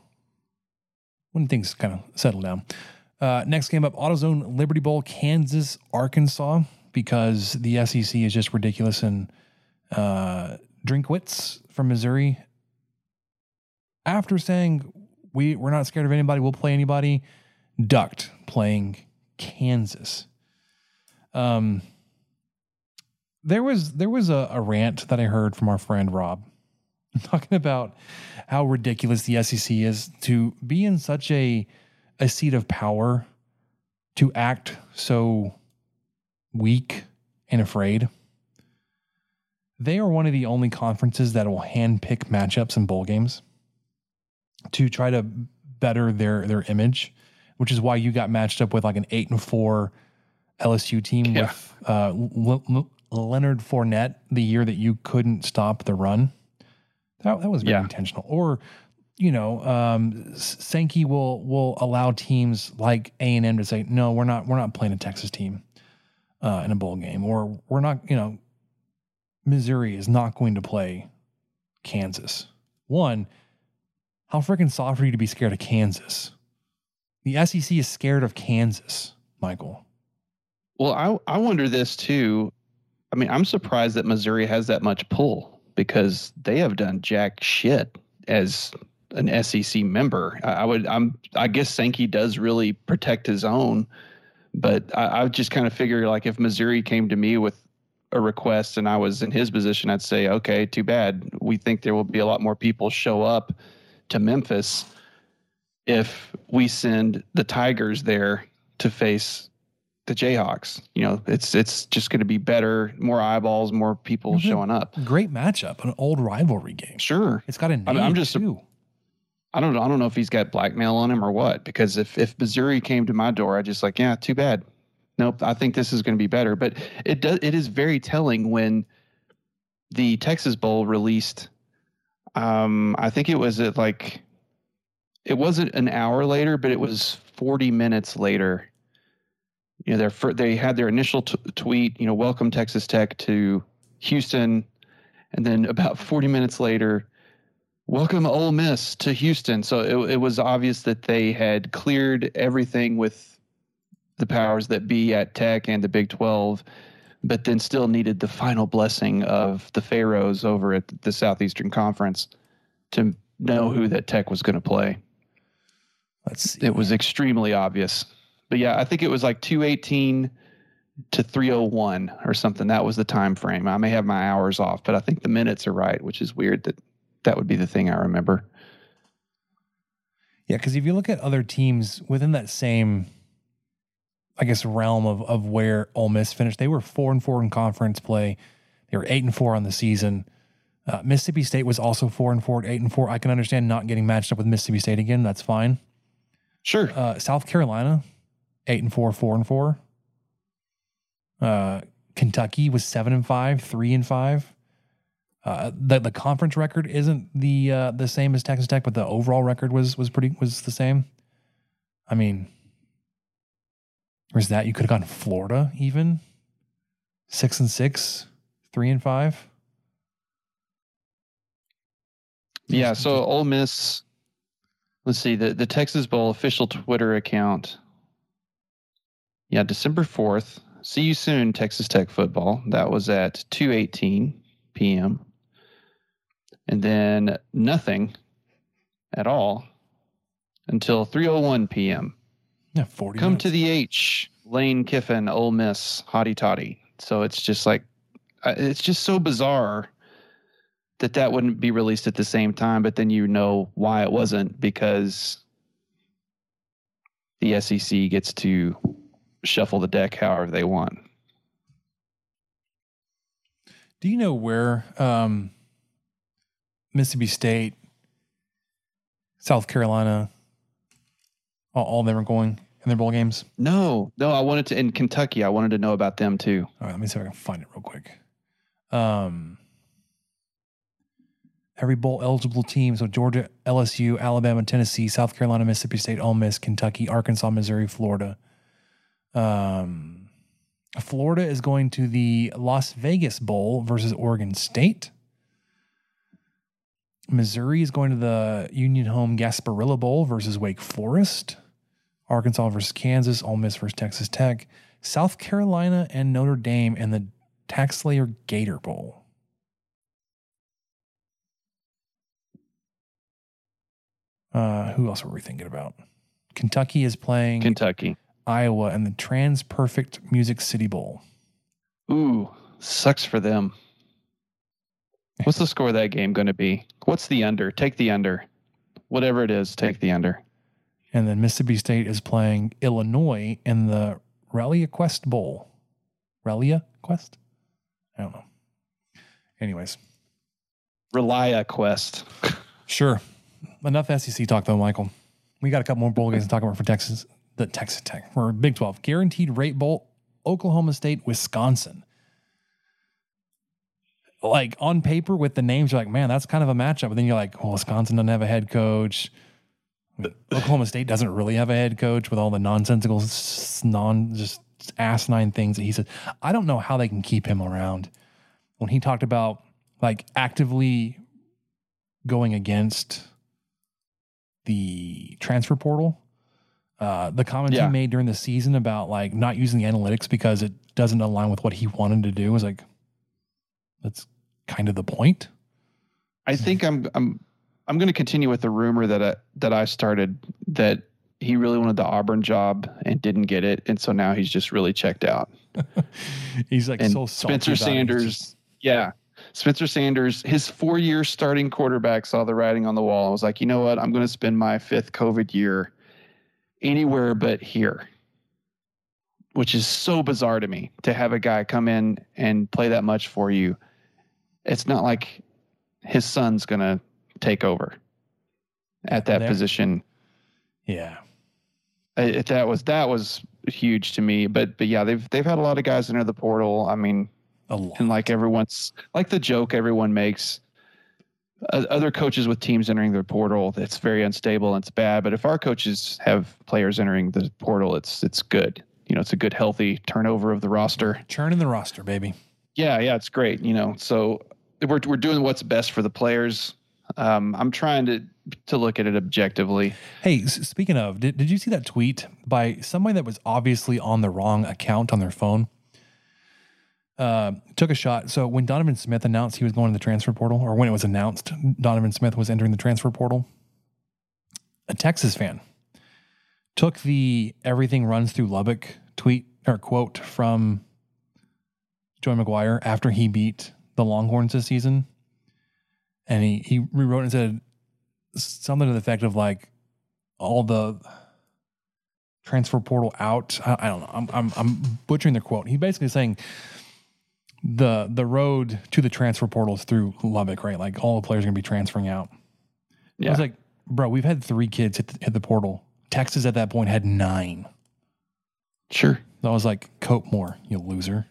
when things kind of settle down. Uh, next game up, AutoZone Liberty Bowl, Kansas, Arkansas, because the SEC is just ridiculous. And uh, Drinkwitz from Missouri, after saying we we're not scared of anybody, we'll play anybody, ducked playing Kansas. Um, there was there was a, a rant that I heard from our friend Rob talking about how ridiculous the SEC is to be in such a a seat of power to act so weak and afraid. They are one of the only conferences that will handpick matchups in bowl games to try to better their their image, which is why you got matched up with like an eight and four LSU team Yeah. with uh, L- L- Leonard Fournette the year that you couldn't stop the run. That, that was very Yeah. intentional. Or, you know, um, Sankey will will allow teams like A and M to say, no, we're not we're not playing a Texas team uh, in a bowl game, or we're not, you know, Missouri is not going to play Kansas. One, how freaking soft are you to be scared of Kansas? The SEC is scared of Kansas, Michael. Well, I I wonder this too. I mean, I'm surprised that Missouri has that much pull because they have done jack shit as an SEC member. I, would I'm I guess Sankey does really protect his own, but I, I just kind of figure like if Missouri came to me with a request and I was in his position, I'd say, okay, too bad. We think there will be a lot more people show up to Memphis if we send the Tigers there to face the Jayhawks. You know, it's it's just going to be better, more eyeballs, more people Mhm. showing up. Great matchup, an old rivalry game. Sure. It's got a name I mean, I'm just- too. I don't I don't know if he's got blackmail on him or what. Because if if Missouri came to my door, I'd just like, yeah, too bad. Nope, I think this is going to be better. But it does it is very telling when the Texas Bowl released. Um, I think it was at like it wasn't an hour later, but it was 40 minutes later. You know, their fir- they had their initial t- tweet, you know, welcome Texas Tech to Houston, and then about 40 minutes later, welcome Ole Miss to Houston. So it, it was obvious that they had cleared everything with the powers that be at Tech and the Big 12, but then still needed the final blessing of the Pharaohs over at the Southeastern Conference to know who that Tech was going to play. Let's see. It was extremely obvious. But yeah, I think it was like 218 to 301 or something. That was the time frame. I may have my hours off, but I think the minutes are right, which is weird that that would be the thing I remember. Yeah, because if you look at other teams within that same, I guess, realm of of where Ole Miss finished, they were four and four in conference play. They were eight and four on the season. Uh, Mississippi State was also four and four, eight and four. I can understand not getting matched up with Mississippi State again. That's fine. Sure. Uh, South Carolina, eight and four, four and four. Uh, Kentucky was seven and five, three and five. Uh, the the conference record isn't the uh, the same as Texas Tech, but the overall record was was pretty was the same. I mean, where's that? You could have gone Florida even six and six, three and five. Yeah, so Ole Miss. Let's see the the Texas Bowl official Twitter account. Yeah, December fourth. See you soon, Texas Tech football. That was at two eighteen p.m. And then nothing at all until three oh one p.m. Yeah, forty. Come minutes. to the H, Lane Kiffin, Ole Miss, Hottie Toddy. So it's just like, uh, it's just so bizarre that that wouldn't be released at the same time, but then you know why it wasn't because the SEC gets to shuffle the deck however they want. Do you know where um, Mississippi State, South Carolina, all, all of them are going in their bowl games? No, no, I wanted to in Kentucky. I wanted to know about them too. All right, let me see if I can find it real quick. Um, every bowl eligible team. So Georgia, LSU, Alabama, Tennessee, South Carolina, Mississippi State, Ole Miss, Kentucky, Arkansas, Missouri, Florida. Um, Florida is going to the Las Vegas Bowl versus Oregon State. Missouri is going to the Union Home Gasparilla Bowl versus Wake Forest. Arkansas versus Kansas. Ole Miss versus Texas Tech. South Carolina and Notre Dame in the TaxSlayer Gator Bowl. Uh, who else were we thinking about? Kentucky is playing Kentucky. Iowa in the TransPerfect Music City Bowl. Ooh, sucks for them. What's the score of that game going to be? What's the under? Take the under. Whatever it is, take the under. And then Mississippi State is playing Illinois in the ReliaQuest Bowl. Relia Quest? I don't know. Anyways, ReliaQuest. sure. Enough SEC talk though, Michael. We got a couple more bowl games to talk about for Texas, the Texas Tech, or Big 12. Guaranteed rate bowl, Oklahoma State, Wisconsin. Like on paper with the names, you're like, man, that's kind of a matchup. But then you're like, well, Wisconsin doesn't have a head coach. Oklahoma State doesn't really have a head coach with all the nonsensical, non just asinine things that he said. I don't know how they can keep him around. When he talked about like actively going against the transfer portal, uh, the comments Yeah. he made during the season about like not using the analytics because it doesn't align with what he wanted to do was like, that's kind of the point. I think I'm I'm I'm going to continue with the rumor that I, that I started that he really wanted the Auburn job and didn't get it, and so now he's just really checked out. He's like and so Spencer about it. He's Sanders, just- yeah, Spencer Sanders, his four-year starting quarterback saw the writing on the wall. I was like, you know what? I'm going to spend my fifth COVID year anywhere but here, which is so bizarre to me to have a guy come in and play that much for you. It's not like his son's going to take over at that There- position. yeah. I- that was that was huge to me. But but yeah, they've they've had a lot of guys enter the portal. I mean, A lot. and like everyone's like the joke everyone makes other coaches with teams entering the portal it's very unstable and it's bad but if our coaches have players entering the portal it's it's good. You know it's a good healthy turnover of the roster. Churn in the roster, baby. yeah yeah it's great you know. So we're, we're doing what's best for the players. Um, i'm trying to to look at it objectively. Hey, speaking of, did, did you see that tweet by somebody that was obviously on the wrong account on their phone? Uh, took a shot. So when Donovan Smith announced he was going to the transfer portal, or when it was announced Donovan Smith was entering the transfer portal, a Texas fan took the "everything runs through Lubbock" tweet or quote from Joey McGuire after he beat the Longhorns this season, and he he rewrote and said something to the effect of like all the transfer portal out. I, I don't know. I'm, I'm I'm butchering the quote. He's basically saying the the road to the transfer portal is through Lubbock, right? Like all the players are gonna be transferring out. I yeah was like, bro, we've had three kids hit the, hit the portal. Texas at that point had nine. sure I was like, cope more, you loser.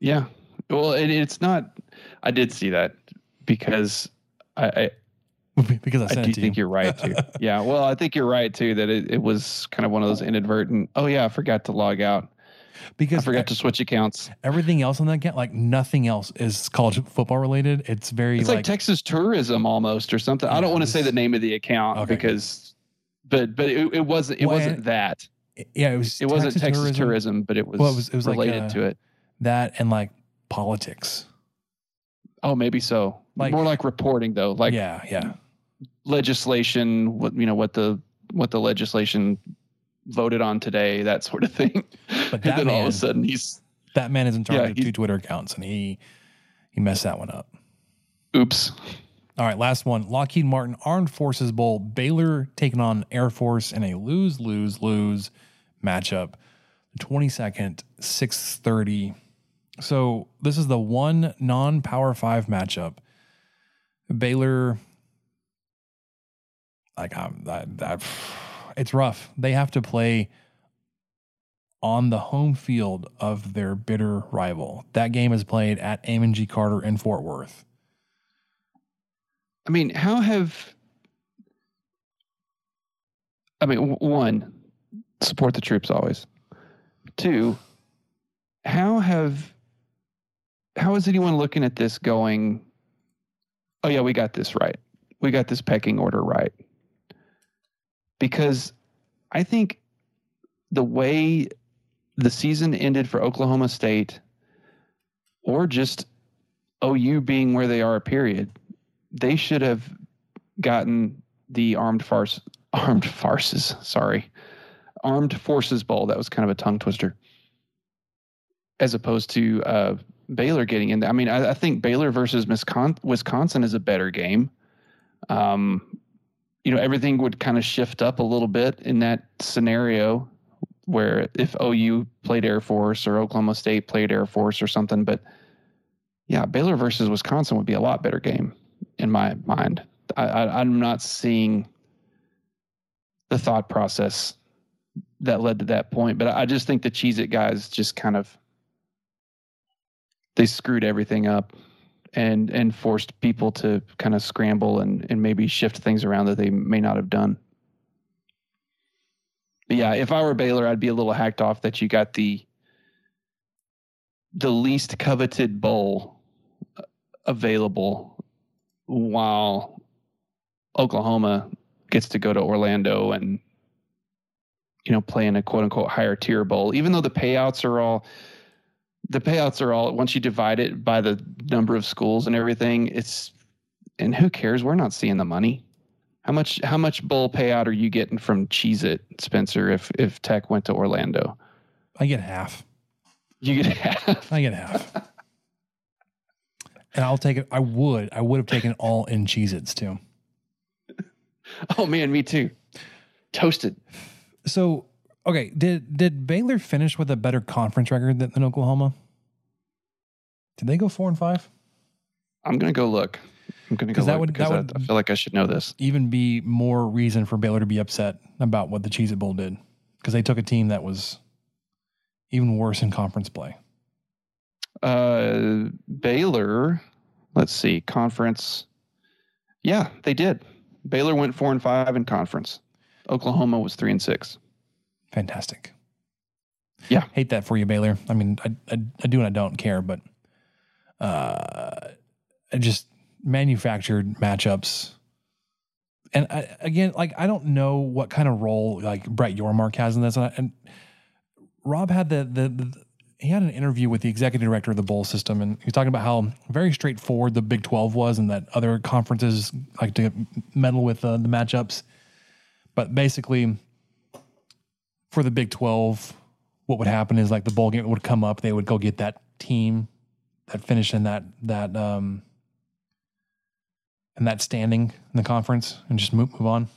Yeah. Well, it, it's not. I did see that because I, I, because I I do to think you. you. are right too. yeah. Well, I think you're right too that it, it was kind of one of those inadvertent. Oh yeah, I forgot to log out. I forgot to switch accounts. everything else on that account, like nothing else is college football related. It's very It's like, Texas tourism almost or something. I don't want to say the name of the account Okay. because, but but it, it wasn't it Well, wasn't that. yeah, it was It wasn't Texas tourism, but it was, Well, it was- it was like, related uh, to it. that and like politics. Oh, maybe so. like- More like reporting though, like yeah, yeah. legislation. What you know what the what the legislation voted on today, that sort of thing. But and that then all of a sudden he's That man is in charge Yeah, of two Twitter accounts, and he he messed that one up. oops. All right, last one. Lockheed Martin Armed Forces Bowl. Baylor taking on Air Force in a lose lose lose matchup. The twenty second, six thirty. So this is the one non Power Five matchup. Baylor, like I'm that, that it's rough. They have to play on the home field of their bitter rival. That game is played at Amon G. Carter in Fort Worth. I mean, how have I mean, one, support the troops always. Two, how have how is anyone looking at this going, oh yeah, we got this right. We got this pecking order right. Because I think the way the season ended for Oklahoma State or just OU being where they are, period, they should have gotten the armed farce armed farces, sorry. Armed Forces Bowl. That was kind of a tongue twister. As opposed to uh, Baylor getting in. I mean, I, I think Baylor versus Wisconsin is a better game. Um, you know, everything would kind of shift up a little bit in that scenario where if OU played Air Force or Oklahoma State played Air Force or something. But yeah, Baylor versus Wisconsin would be a lot better game in my mind. I, I, I'm not seeing the thought process that led to that point. But I just think the Cheez It guys just kind of they screwed everything up and and forced people to kind of scramble and and maybe shift things around that they may not have done. But yeah, if I were Baylor, I'd be a little hacked off that you got the the least coveted bowl uh, available while Oklahoma gets to go to Orlando and you know play in a quote unquote higher tier bowl, even though the payouts are all the payouts are all once you divide it by the number of schools and everything, it's and who cares? We're not seeing the money. How much how much bowl payout are you getting from Cheez It, Spencer, if if Tech went to Orlando? I get half. You get half. I get half. and I'll take it. I would. I would have taken all in Cheez Its too. Oh man, me too. Toasted. So okay, did did Baylor finish with a better conference record than, than Oklahoma? Did they go four and five? I'm gonna go look. I'm gonna go that would that would I, I feel like I should know this. Even be more reason for Baylor to be upset about what the Cheez It Bowl did because they took a team that was even worse in conference play. Uh, Baylor. Let's see, conference. Yeah, they did. Baylor went four and five in conference. Oklahoma was three and six. Fantastic. Yeah. Hate that for you, Baylor. I mean, I, I, I do and I don't care, but uh, I just manufactured matchups. And I, again, like, I don't know what kind of role like Brett Yormark has in this. And, I, and Rob had the, the, the he had an interview with the executive director of the bowl system, and he's talking about how very straightforward the Big Twelve was, and that other conferences like to meddle with uh, the matchups. But basically, for the Big Twelve, what would happen is like the bowl game would come up, they would go get that team that finished in that that um and that standing in the conference, and just move move on.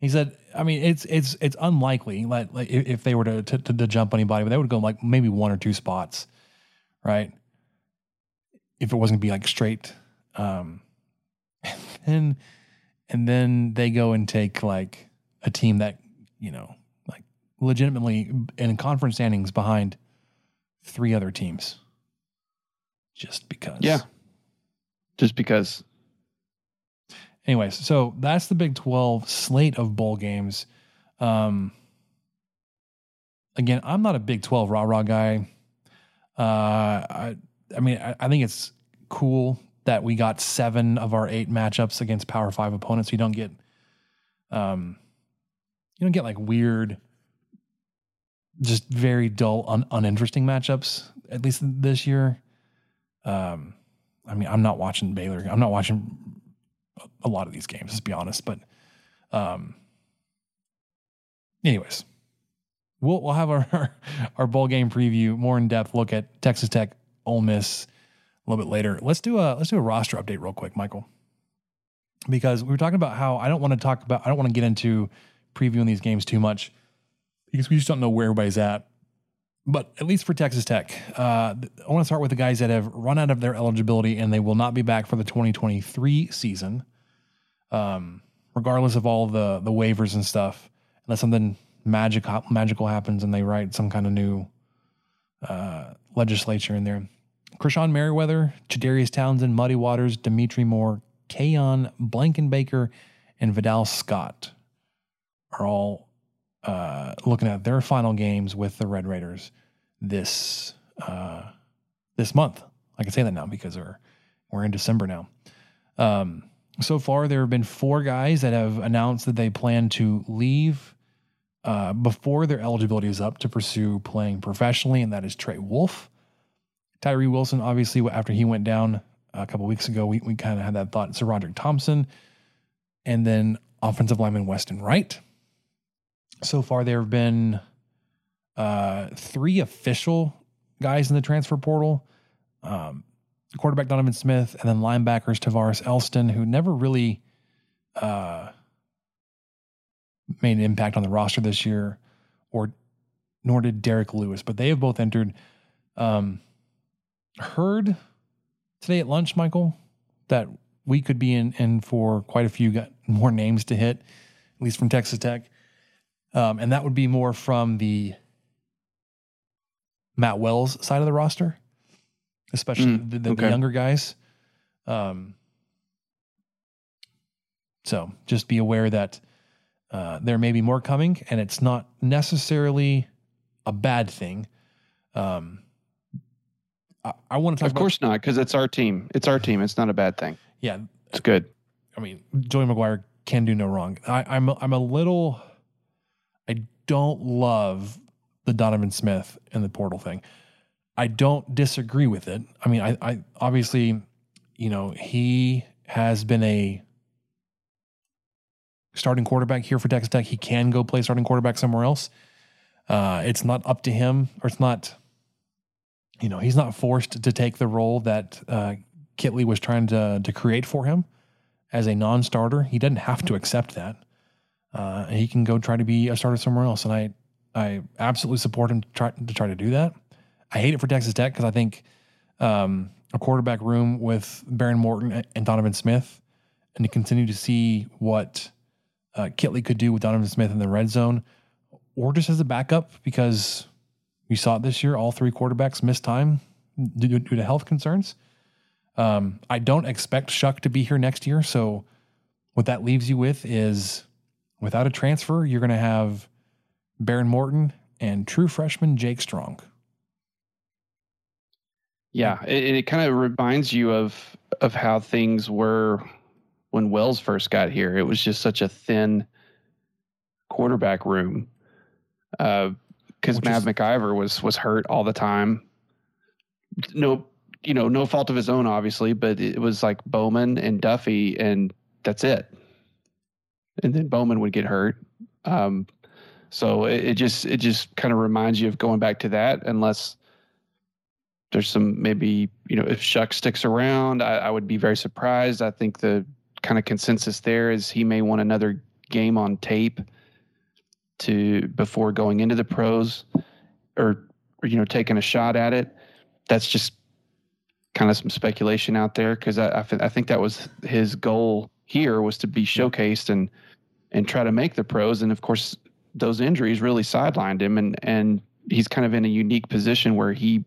He said, I mean, it's it's it's unlikely like, like if they were to, to, to jump anybody, but they would go like maybe one or two spots, right? If it wasn't gonna be like straight, um, and and then they go and take like a team that you know legitimately in conference standings behind three other teams, just because. Yeah, just because anyways, so that's the Big 12 slate of bowl games. Um, again, I'm not a Big 12 rah rah guy. Uh, I, I mean, I, I, think it's cool that we got seven of our eight matchups against Power Five opponents. You don't get, um, you don't get like weird, just very dull, un, uninteresting matchups. At least this year. Um, I mean, I'm not watching Baylor. I'm not watching a lot of these games, let's be honest. But, um, anyways, we'll we'll have our our bowl game preview, more in depth look at Texas Tech, Ole Miss a little bit later. Let's do a let's do a roster update real quick, Michael, because we were talking about how I don't want to talk about I don't want to get into previewing these games too much because we just don't know where everybody's at. But at least for Texas Tech, uh, I want to start with the guys that have run out of their eligibility and they will not be back for the 2023 season, um, regardless of all the the waivers and stuff, unless something magic magical happens and they write some kind of new uh, legislature in there. Krishon Merriweather, Chadarius Townsend, Muddy Waters, Dimitri Moore, Kayon Blankenbaker and Vidal Scott are all uh, looking at their final games with the Red Raiders this uh, this month. I can say that now because we're we're in December now. Um, so far, there have been four guys that have announced that they plan to leave uh, before their eligibility is up to pursue playing professionally, and that is Trey Wolff, Tyree Wilson. Obviously, after he went down a couple weeks ago, we, we kind of had that thought. SaRodorick Thompson, and then offensive lineman Weston Wright. So far, there have been uh, three official guys in the transfer portal. Um, quarterback Donovan Smith, and then linebackers Tavares Elston, who never really uh, made an impact on the roster this year, or nor did Derek Lewis, but they have both entered. Um, heard today at lunch, Michael, that we could be in, in for quite a few got more names to hit, at least from Texas Tech. Um, and that would be more from the Matt Wells side of the roster, especially Mm, the, the, okay. the younger guys. Um, so just be aware that uh, there may be more coming, and it's not necessarily a bad thing. Um, I, I want to talk Of about, course not, because it's our team. It's our team. It's not a bad thing. yeah. It's good. I mean, Joey McGuire can do no wrong. I, I'm I'm a little. I don't love the Donovan Smith and the portal thing. I don't disagree with it. I mean, I, I obviously, you know, he has been a starting quarterback here for Texas Tech. He can go play starting quarterback somewhere else. Uh, it's not up to him, or it's not. You know, he's not forced to take the role that uh, Kittley was trying to to create for him as a non-starter. He doesn't have to accept that. Uh, he can go try to be a starter somewhere else, and I I absolutely support him to try to try to do that. I hate it for Texas Tech because I think um, a quarterback room with Behren Morton and Donovan Smith, and to continue to see what uh, Kittley could do with Donovan Smith in the red zone, or just as a backup because we saw it this year. All three quarterbacks missed time due, due to health concerns. Um, I don't expect Shough to be here next year. So, what that leaves you with is without a transfer, you're going to have Behren Morton and true freshman Jake Strong. Yeah, it, it kind of reminds you of of how things were when Wells first got here. It was just such a thin quarterback room uh, because Which Matt McIver was was hurt all the time. No, you know, no fault of his own, obviously, but it was like Bowman and Duffey, and that's it. And then Bowman would get hurt. Um, so it, it just it just kind of reminds you of going back to that, unless there's some maybe you know if Shough sticks around, I, I would be very surprised. I think the kind of consensus there is he may want another game on tape to before going into the pros, or, or you know taking a shot at it. That's just kind of some speculation out there because I I, thi- I think that was his goal here was to be showcased and and try to make the pros. And of course, those injuries really sidelined him, and and he's kind of in a unique position where he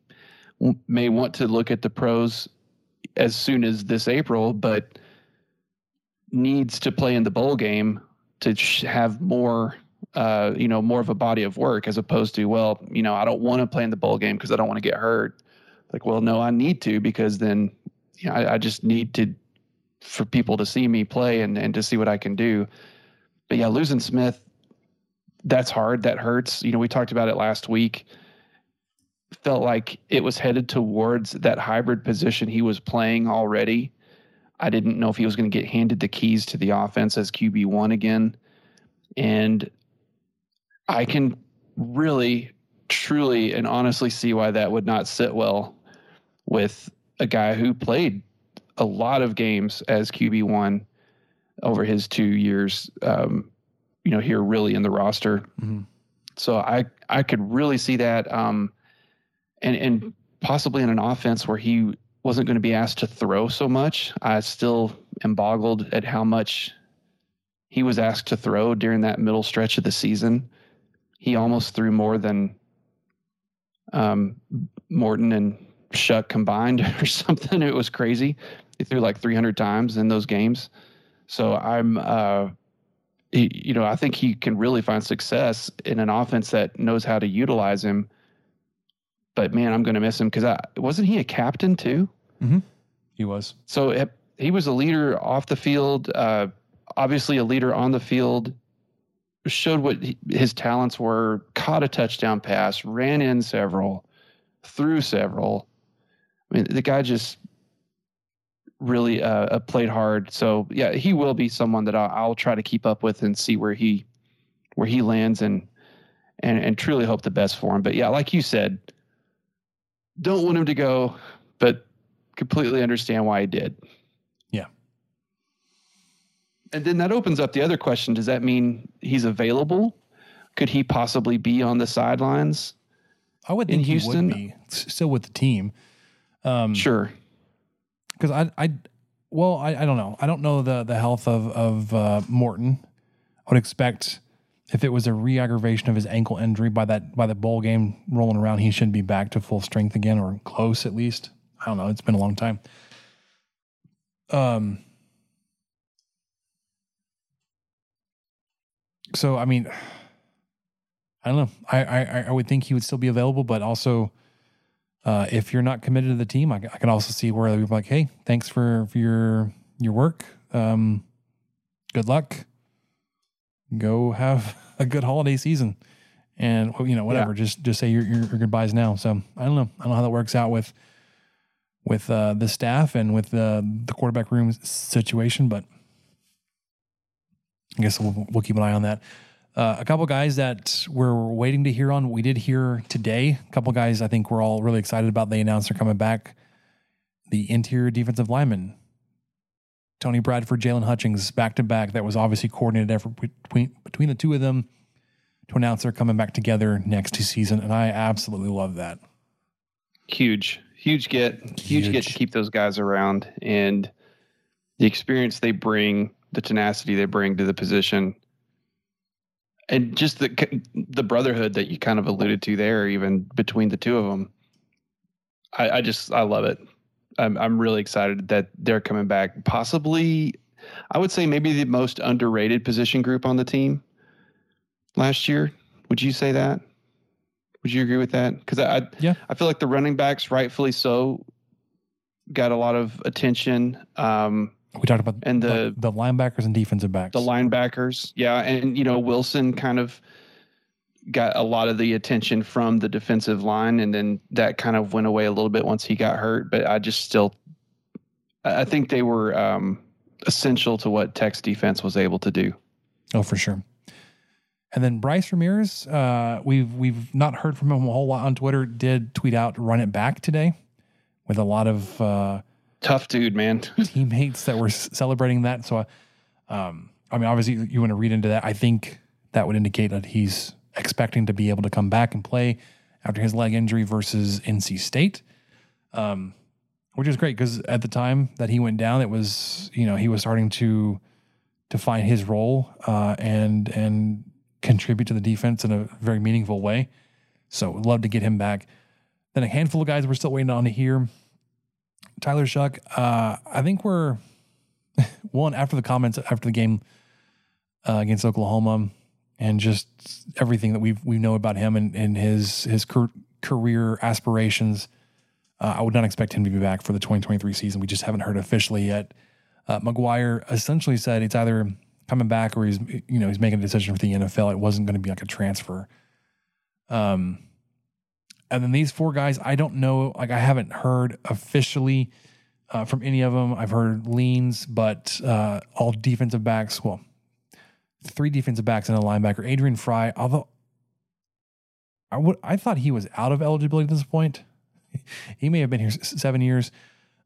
w- may want to look at the pros as soon as this April, but needs to play in the bowl game to sh- have more, uh, you know, more of a body of work as opposed to, well, you know, I don't want to play in the bowl game because I don't want to get hurt. Like, well, no, I need to because then, you know, I, I just need to for people to see me play and and to see what I can do. But yeah, losing Smith, that's hard. That hurts. You know, we talked about it last week felt like it was headed towards that hybrid position he was playing already. I didn't know if he was going to get handed the keys to the offense as QB1 again. And I can really, truly, and honestly see why that would not sit well with a guy who played a lot of games as QB1 over his two years, um, you know, here really in the roster. Mhm. So I, I could really see that. Um, and and possibly in an offense where he wasn't going to be asked to throw so much. I still am boggled at how much he was asked to throw during that middle stretch of the season. He almost threw more than um, Morton and Shough combined or something. It was crazy. He threw like 300 times in those games. So I'm, uh, he, you know, I think he can really find success in an offense that knows how to utilize him. But man, I'm going to miss him because I wasn't he a captain too. He was. So it, he was a leader off the field, uh, obviously a leader on the field. Showed what he, his talents were. Caught a touchdown pass, ran in several, threw several. I mean, the guy just really uh, uh, played hard. So yeah, he will be someone that I'll, I'll try to keep up with and see where he where he lands and and and truly hope the best for him. But yeah, like you said, don't want him to go, but completely understand why he did. Yeah. And then that opens up the other question: Does that mean he's available? Could he possibly be on the sidelines? I would In Houston? he would be still with the team. Um, Sure. Because I, I, well, I, I don't know. I don't know the the health of of uh, Morton. I would expect if it was a re-aggravation of his ankle injury by that by the bowl game rolling around, he should be back to full strength again or close at least. I don't know. It's been a long time. Um. So I mean, I don't know. I I I would think he would still be available, but also. Uh, if you're not committed to the team, I, I can also see where they're like, "Hey, thanks for, for your your work. Um, good luck. Go have a good holiday season, and you know whatever. Just just say your, your your goodbyes now." So I don't know. I don't know how that works out with with uh, the staff and with the the quarterback room situation, but I guess we'll, we'll keep an eye on that. Uh, a couple guys that we're waiting to hear on. We did hear today. A couple guys I think we're all really excited about. They announced they're coming back. The interior defensive lineman, Tony Bradford, Jaylon Hutchings, back to back. That was obviously coordinated effort between between the two of them to announce they're coming back together next season, and I absolutely love that. huge, huge get, huge, get to keep those guys around and the experience they bring, the tenacity they bring to the position, and just the the brotherhood that you kind of alluded to there, even between the two of them. I, I just I love it. I'm I'm really excited that they're coming back. Possibly, I would say maybe the most underrated position group on the team last year. Would you say that? Would you agree with that? Because I, I Yeah. I feel like the running backs, rightfully so, got a lot of attention. Um, We talked about And the- the, the linebackers and defensive backs. the linebackers, yeah, and you know Wilson kind of got a lot of the attention from the defensive line, and then that kind of went away a little bit once he got hurt. But I just still, I think they were um, essential to what Tech's defense was able to do. Oh, for sure. And then Bryce Ramirez, uh, we've we've not heard from him a whole lot on Twitter. Did tweet out run it back today with a lot of uh, Tough dude, man. teammates that were celebrating that. So, um, I mean, obviously, you want to read into that. I think that would indicate that he's expecting to be able to come back and play after his leg injury versus NC State, um, which is great because at the time that he went down, it was you know he was starting to to find his role uh, and and contribute to the defense in a very meaningful way. So, love to get him back. Then a handful of guys we're still waiting on to hear. Tyler Shough, uh, I think we're one after the comments after the game uh, against Oklahoma, and just everything that we we know about him and, and his his car- career aspirations. Uh, I would not expect him to be back for the 2023 season. We just haven't heard officially yet. Uh, McGuire essentially said it's either coming back or he's you know he's making a decision for the NFL. It wasn't going to be like a transfer. Um, and then these four guys, I don't know. Like I haven't heard officially uh, from any of them. I've heard leans, but uh, all defensive backs. Well, three defensive backs and a linebacker. Adrian Frye, although I would, I thought he was out of eligibility at this point. he may have been here seven years.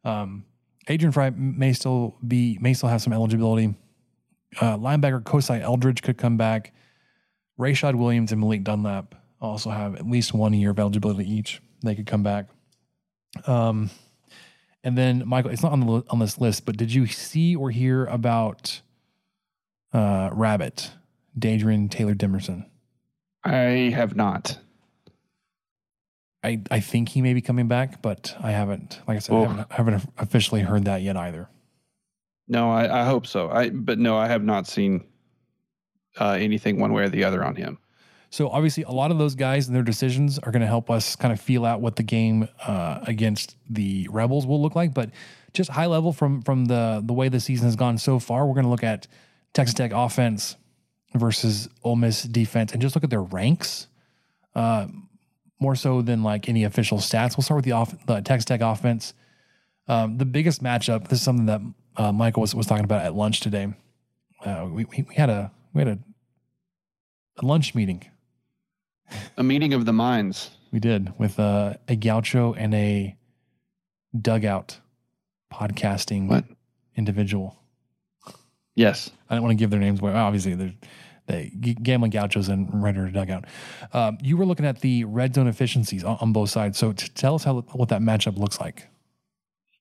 Um, Adrian Frye may still be, may still have some eligibility. Uh, linebacker Kosai Eldridge could come back. Rayshad Williams and Malik Dunlap also have at least one year of eligibility each. They could come back. Um, and then Michael, it's not on the on this list, but did you see or hear about uh, Rabbit, Dadrian Taylor Demerson? I have not. I, I think he may be coming back, but I haven't, like I said, I haven't, I haven't officially heard that yet either. No, I, I hope so. I but no, I have not seen uh, anything one way or the other on him. So obviously, a lot of those guys and their decisions are going to help us kind of feel out what the game uh, against the Rebels will look like. But just high level from from the the way the season has gone so far, we're going to look at Texas Tech offense versus Ole Miss defense, and just look at their ranks. Uh, more so than like any official stats. We'll start with the off the Texas Tech offense. Um, the biggest matchup. This is something that uh, Michael was, was talking about at lunch today. Uh, we, we, we had a we had a, a lunch meeting. A meeting of the minds. We did with uh, a gaucho and a dugout podcasting What? individual. Yes. I don't want to give their names away. Obviously, they're they gambling gauchos and Redder dugout. Um, you were looking at the red zone efficiencies on, on both sides. So t- tell us how what that matchup looks like.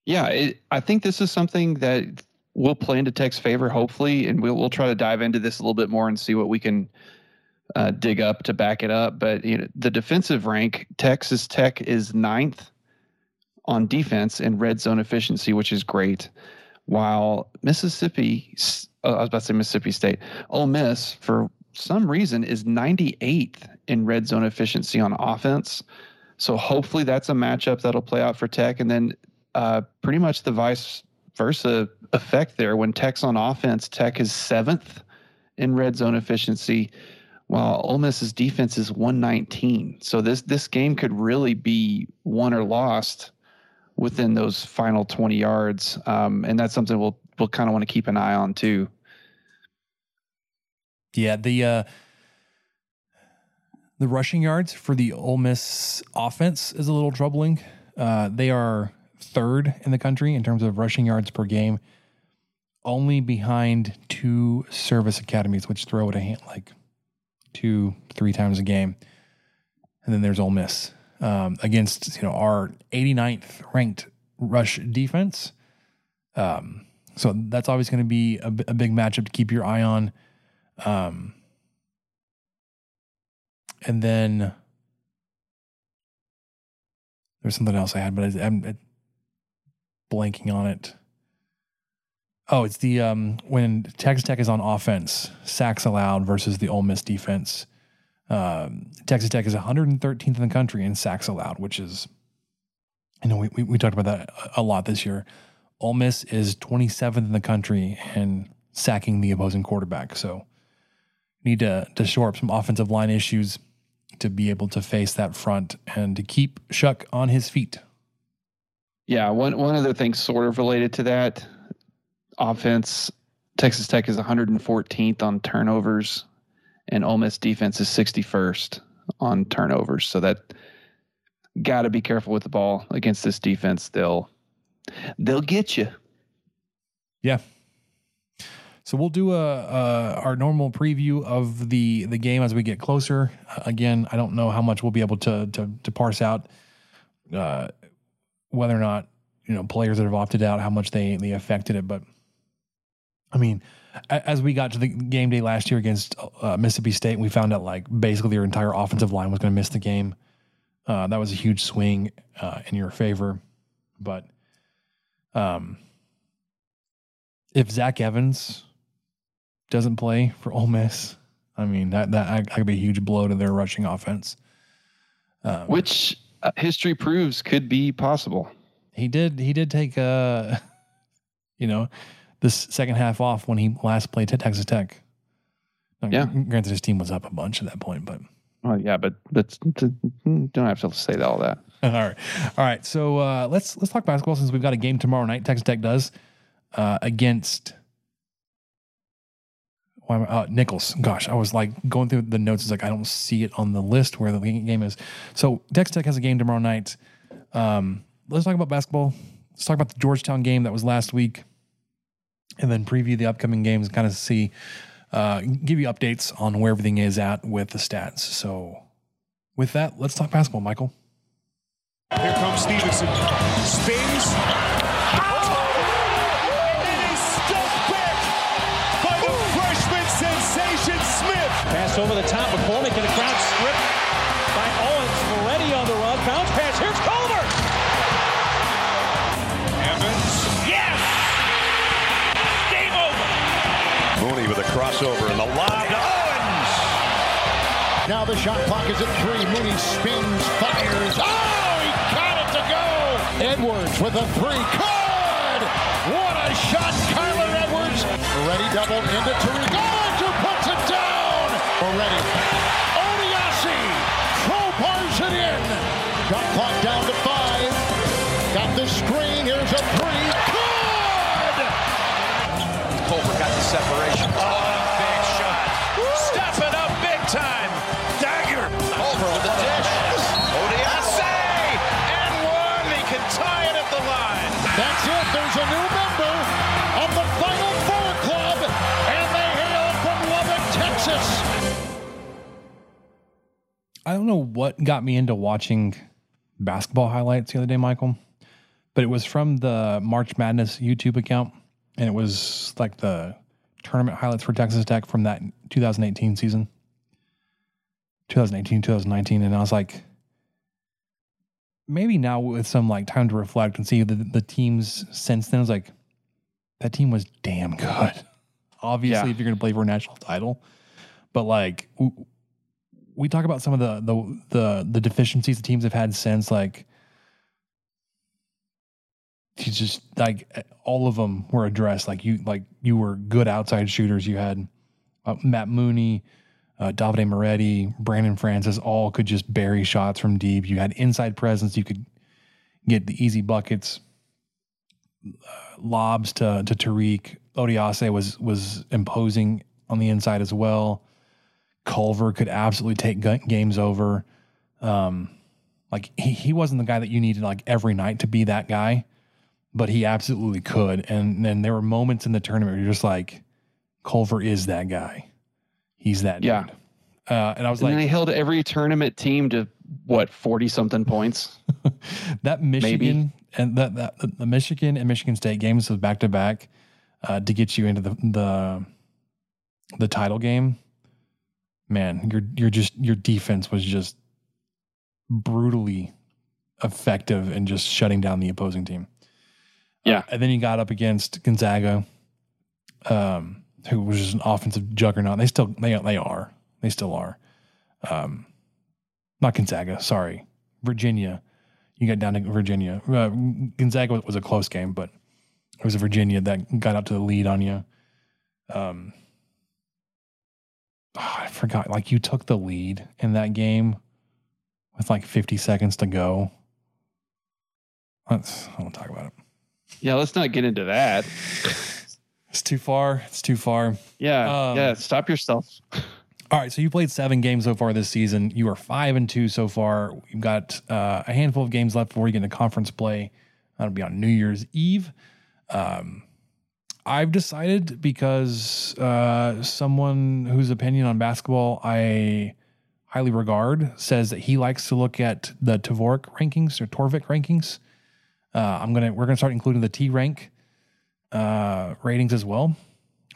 Yeah, it, I think this is something that will play into Tech's favor, hopefully, and we'll we'll try to dive into this a little bit more and see what we can uh, dig up to back it up. But you know, the defensive rank, Texas Tech is ninth on defense in red zone efficiency, which is great. While Mississippi, uh, I was about to say Mississippi State, Ole Miss, for some reason, is 98th in red zone efficiency on offense. So hopefully that's a matchup that'll play out for Tech, and then uh, pretty much the vice versa effect there. When Tech's on offense, Tech is seventh in red zone efficiency, while Ole Miss's defense is 119. So this this game could really be won or lost within those final 20 yards, um, and that's something we'll we'll kind of want to keep an eye on too. Yeah, the uh, the rushing yards for the Ole Miss offense is a little troubling. Uh, they are third in the country in terms of rushing yards per game, only behind two service academies, which throw at a hand like two, three times a game. And then there's Ole Miss um, against you know our 89th ranked rush defense. Um, so that's always going to be a, big matchup to keep your eye on. Um, and then there's something else I had, but I, I'm blanking on it. Oh, it's the um, when Texas Tech is on offense, sacks allowed versus the Ole Miss defense. Um, Texas Tech is 113th in the country in sacks allowed, which is, you know, we, we, we talked about that a- lot this year. Ole Miss is 27th in the country in sacking the opposing quarterback. So need to to shore up some offensive line issues to be able to face that front and to keep Shough on his feet. Yeah, one one other thing sort of related to that offense, Texas Tech is 114th on turnovers, and Ole Miss defense is 61st on turnovers. So that got to be careful with the ball against this defense. They'll they'll get you. Yeah. So we'll do a, a our normal preview of the the game as we get closer. Uh, again, I don't know how much we'll be able to to, to parse out uh, whether or not you know players that have opted out how much they they affected it, but I mean, as we got to the game day last year against uh, Mississippi State, we found out like basically their entire offensive line was going to miss the game. Uh, that was a huge swing uh, in your favor, but um, if Zach Evans doesn't play for Ole Miss, I mean that that that could be a huge blow to their rushing offense. Um, which uh, history proves could be possible. he did he did take uh you know this second half off when he last played Texas Tech. Now, Yeah. Granted, his team was up a bunch at that point, but Well, yeah, but to, don't have to say all that. all right, all right. So uh, let's let's talk basketball since we've got a game tomorrow night. Texas Tech does uh, against why am I, uh, Nicholls. Gosh, I was like going through the notes. It's like I don't see it on the list where the game is. So Texas Tech has a game tomorrow night. Um, let's talk about basketball. Let's talk about the Georgetown game that was last week, and then preview the upcoming games. and Kind of see, uh, give you updates on where everything is at with the stats. So, with that, let's talk basketball, Michael. Here comes Stevenson. Spins. And it is stuck back by the freshman sensation Smith. Pass over the top. Crossover and the lob to Owens. Now the shot clock is at three. Mooney spins, fires. Oh, he got it to go. Edwards with a three. Good. What a shot, Kyler Edwards. Ready double into Tariq. Owens who puts it down. Already. Odiase crowbars it in. Shot clock down to five. Got the screen. Here's a three. Good. Culver got the separation. Oh, new member of the Final Four Club, and they hail from Lubbock, Texas. I don't know what got me into watching basketball highlights the other day, Michael, but it was from the March Madness YouTube account, and it was like the tournament highlights for Texas Tech from that 2018 season, 2018, 2019, and I was like, maybe now with some like time to reflect and see the the teams since then, I was like, that team was damn good. Obviously, Yeah. if you're going to play for a national title, but like. w- we talk about some of the the the the deficiencies the teams have had since like you just like all of them were addressed like you like you were good outside shooters you had uh, Matt Mooney uh, Davide Moretti Brandone Francis all could just bury shots from deep you had inside presence you could get the easy buckets uh, lobs to to Tariq Odiase was was imposing on the inside as well Culver could absolutely take games over. Um, like he, he wasn't the guy that you needed like every night to be that guy, but he absolutely could. And then there were moments in the tournament where you're just like, Culver is that guy. He's that Yeah. dude. Uh, and I was And like, they held every tournament team to what forty something points. that Michigan and that, that the- Michigan and Michigan State games was back to back uh, to get you into the the the title game. Man, your your just your defense was just brutally effective in just shutting down the opposing team. Yeah. Uh, and then you got up against Gonzaga, um, who was just an offensive juggernaut. They still they they are they still are. Um, not Gonzaga, sorry, Virginia. You got down to Virginia. Uh, Gonzaga was a close game, but it was Virginia that got out to the lead on you. Um, oh, I forgot. Like you took the lead in that game with like 50 seconds to go. Let's. I won't talk about it. Yeah, let's not get into that. It's too far. It's too far. Yeah, Um, yeah. Stop yourself. All right, so you played seven games so far this season. You are five and two so far. You've got uh, a handful of games left before you get into conference play. That'll be on New Year's Eve. Um, I've decided because uh, someone whose opinion on basketball I highly regard says that he likes to look at the Tavorik rankings or Torvik rankings. Uh, I'm gonna we're gonna start including the T rank uh, ratings as well.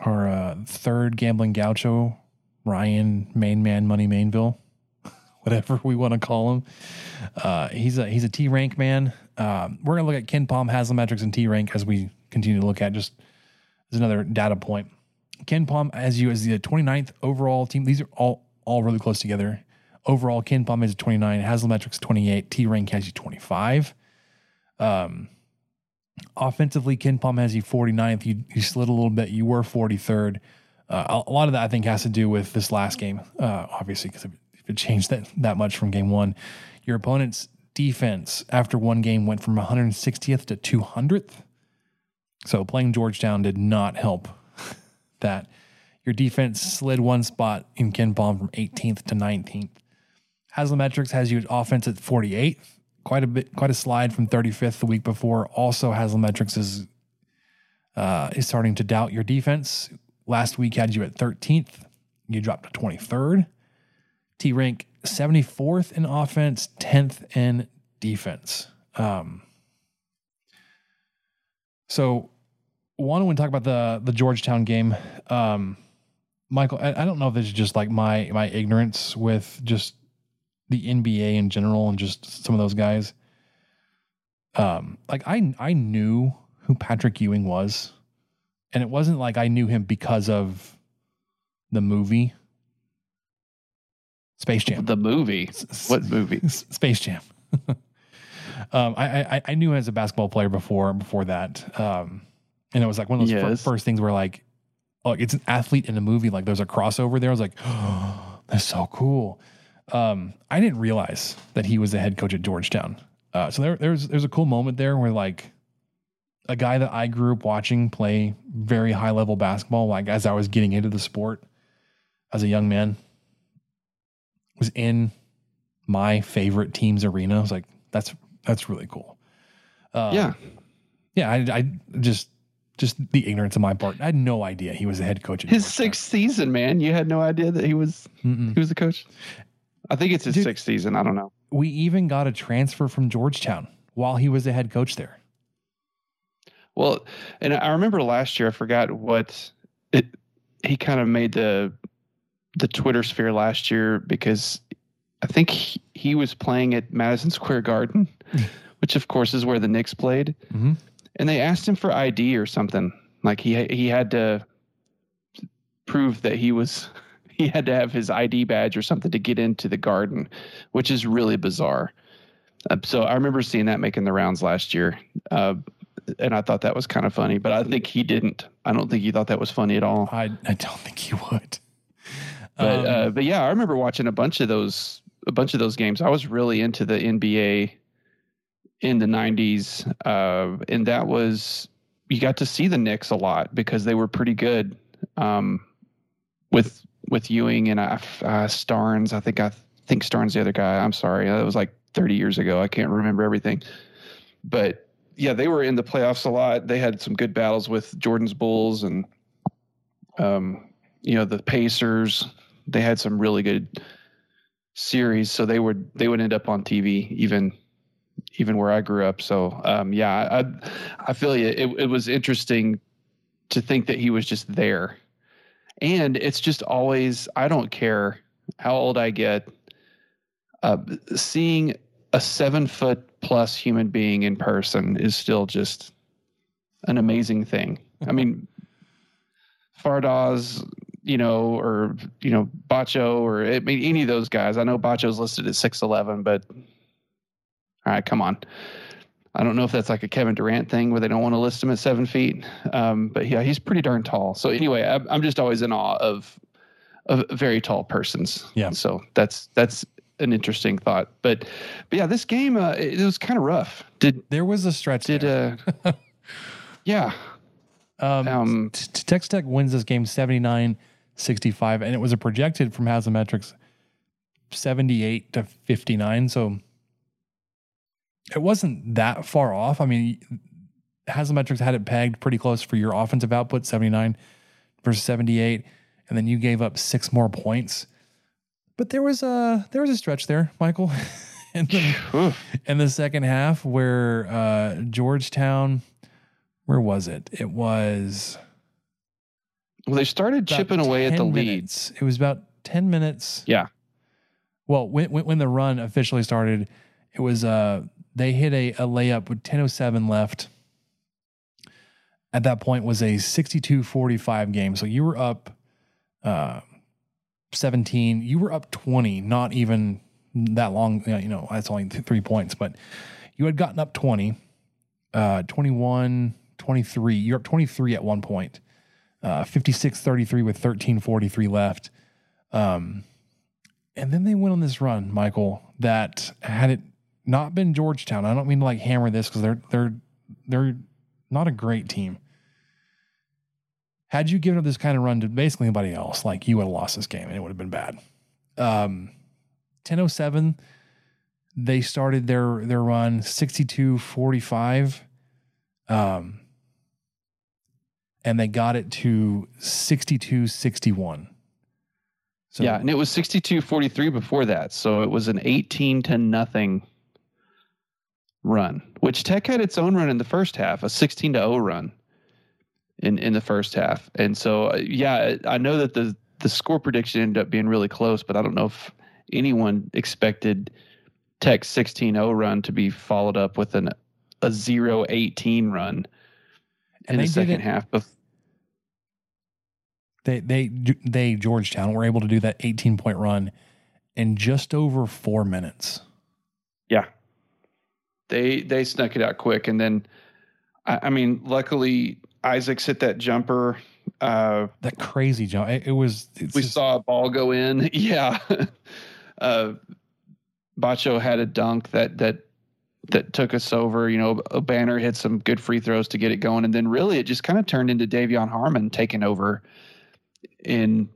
Our uh, third gambling gaucho Ryan Main Man Money Mainville, whatever we want to call him. Uh, he's a he's a T rank man. Um, we're gonna look at KenPom, Haslametrics, and T rank as we continue to look at just as another data point. KenPom has you as the 29th overall team. These are all all really close together. Overall, KenPom is 29, Haslametrics 28, T rank has you 25. Um, offensively, KenPom has you 49th. You you slid a little bit. You were 43rd. Uh, a lot of that I think has to do with this last game, uh, obviously, because if, it changed that that much from game one, your opponent's defense after one game went from 160th to 200th. So playing Georgetown did not help that. Your defense slid one spot in KenPom from 18th to 19th. Haslametrics has you offense at 48th. Quite a bit, quite a slide from 35th the week before. Also, Haslametrics is uh, is starting to doubt your defense. Last week had you at 13th. You dropped to 23rd. T rank 74th in offense, 10th in defense. Um, so, one, to talk about the the Georgetown game. Um, Michael, I, I don't know if this is just like my my ignorance with just the NBA in general and just some of those guys. Um, like I I knew who Patrick Ewing was, and it wasn't like I knew him because of the movie Space Jam. The movie. What movie? Space Jam. um, I, I I knew him as a basketball player before before that, um, and it was like one of those fir- first things where like, oh, it's an athlete in a movie. Like there's a crossover there. I was like, oh, that's so cool. Um, I didn't realize that he was the head coach at Georgetown. Uh, so there there's there's a cool moment there where like a guy that I grew up watching play very high level basketball, like as I was getting into the sport as a young man, was in my favorite team's arena. I was like, that's that's really cool. Uh, yeah. yeah. I, I just just the ignorance of my part. I had no idea he was the head coach. At His sixth season, man. You had no idea that he was Mm-mm. he was the coach. I think it's his Dude. sixth season. I don't know. We even got a transfer from Georgetown while he was the head coach there. Well, and I remember last year. I forgot what it. He kind of made the the Twitter sphere last year because I think he, he was playing at Madison Square Garden, which of course is where the Knicks played. Mhm. And they asked him for ID or something. Like he he had to prove that he was he had to have his ID badge or something to get into the garden, which is really bizarre. Uh, so I remember seeing that making the rounds last year. Uh, and I thought that was kind of funny, but I think he didn't. I don't think he thought that was funny at all. I I don't think he would. But Um, uh, but yeah, I remember watching a bunch of those a bunch of those games. I was really into the NBA in the '90s, uh, and that was you got to see the Knicks a lot because they were pretty good um, with with Ewing and uh, uh, Starnes. I think I think Starnes the other guy. I'm sorry, that was like 30 years ago. I can't remember everything, but yeah, they were in the playoffs a lot. They had some good battles with Jordan's Bulls and um, you know the Pacers. They had some really good series, so they would they would end up on TV even even where I grew up. So um, yeah, I I feel you. It, it was interesting to think that he was just there, and it's just always I don't care how old I get, uh, seeing a seven foot plus human being in person is still just an amazing thing. I mean, Fardaws, you know, or you know, Batcho, or I mean, any of those guys. I know Batcho's listed at six eleven, but all right, come on. I don't know if that's like a Kevin Durant thing where they don't want to list him at seven feet, um, but yeah, he's pretty darn tall. So anyway, I'm, I'm just always in awe of of very tall persons. Yeah. So that's that's an interesting thought. But but yeah, this game uh, it, it was kind of rough. Did there was a stretch. did there. uh yeah Um, Um, t- t- Texas Tech wins this game 79 65, and it was a projected from Haslametrics 78 to 59. So it wasn't that far off. I mean, Haslametrics had it pegged pretty close for your offensive output 79 versus 78, and then you gave up six more points. But there was a there was a stretch there, Michael, in the, in the second half where uh, Georgetown where was it? It was well they started chipping away at the 10 lead. It was about 10 minutes. Yeah. Well, when, when, when the run officially started, it was, uh, they hit a, a layup with 10.07 left. At that point was a 62-45 game. So you were up, uh, 17, you were up 20, not even that long, you know, that's only th- three points, but you had gotten up 20, uh, 21, 23. You're up 23 at one point. Uh, 56 33 with 1343 left. Um, and then they went on this run, Michael, that had it not been Georgetown, I don't mean to like hammer this because they're they're they're not a great team. Had you given up this kind of run to basically anybody else, like you would have lost this game and it would have been bad. Um, 1007, they started their their run 62 45. Um, and they got it to 62 61. So yeah, and it was 62-43 before that. So it was an 18 to nothing run, which Tech had its own run in the first half, a 16 to 0 run in in the first half. And so uh, yeah, I know that the the score prediction ended up being really close, but I don't know if anyone expected Tech's 16-0 run to be followed up with an a 0-18 run And in the second half. Bef- They they they Georgetown were able to do that 18 point run in just over four minutes. They they snuck it out quick, and then I, I mean, luckily Isaacs hit that jumper. Uh, that crazy jump. It, it was. we just, saw a ball go in. Yeah. uh, Batcho had a dunk that that that took us over. You know, Obanor hit some good free throws to get it going, and then really it just kind of turned into De'Vion Harmon taking over in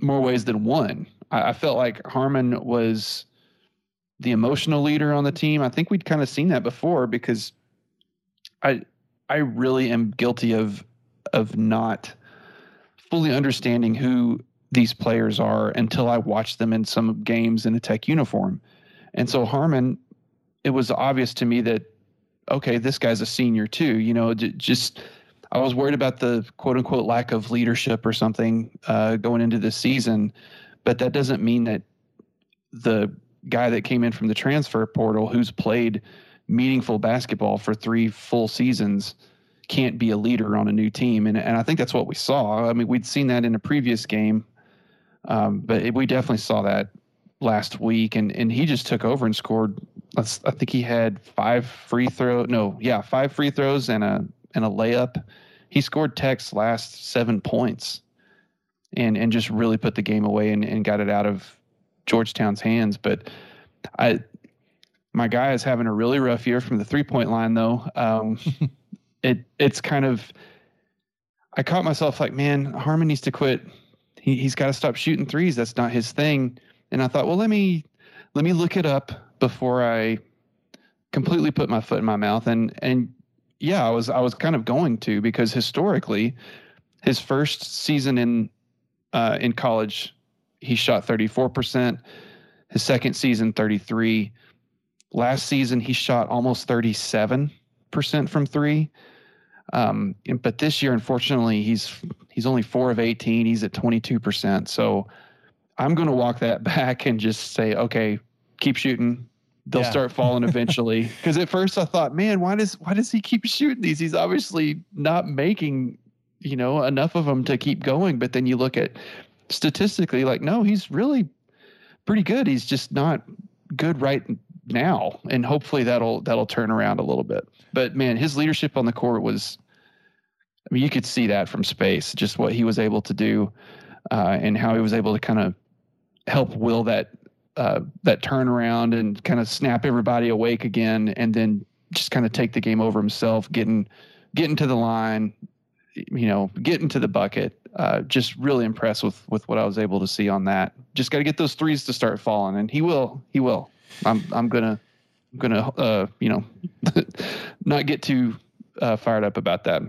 more ways than one. I, I felt like Harmon was the emotional leader on the team. I think we'd kind of seen that before because I I really am guilty of of not fully understanding who these players are until I watched them in some games in a tech uniform. And so Harmon, it was obvious to me that okay, this guy's a senior too. You know, just I was worried about the quote unquote lack of leadership or something uh, going into this season, but that doesn't mean that the guy that came in from the transfer portal who's played meaningful basketball for three full seasons can't be a leader on a new team. And, and I think that's what we saw. I mean, we'd seen that in a previous game, um, but it, we definitely saw that last week. And, and he just took over and scored. I think he had five free throw. No, yeah, five free throws and a and a layup. He scored Tech's last seven points, and and just really put the game away and, and got it out of Georgetown's hands. But I my guy is having a really rough year from the three point line though. Um, it it's kind of I caught myself like, man, Harmon needs to quit. He he's got to stop shooting threes. That's not his thing. And I thought, well, let me let me look it up before I completely put my foot in my mouth. And and yeah, I was I was kind of going to because historically, his first season in uh, in college, he shot thirty four percent. His second season, thirty three. Last season, he shot almost 37% from three. Um, but this year, unfortunately, he's he's only four of 18. He's at 22%. So I'm going to walk that back and just say, okay, keep shooting. They'll yeah. start falling eventually. Because at first I thought, man, why does why does he keep shooting these? He's obviously not making you know enough of them to keep going. But then you look at statistically, like, no, he's really pretty good. He's just not good right now, and hopefully that'll that'll turn around a little bit. But man, his leadership on the court was. I mean, you could see that from space, just what he was able to do, uh, and how he was able to kind of help will that uh, that turnaround and kind of snap everybody awake again, and then just kind of take the game over himself, getting getting to the line, you know, getting to the bucket. Uh, just really impressed with with what I was able to see on that. Just got to get those threes to start falling, and he will. He will. I'm I'm gonna I'm gonna uh, you know not get too uh, fired up about that.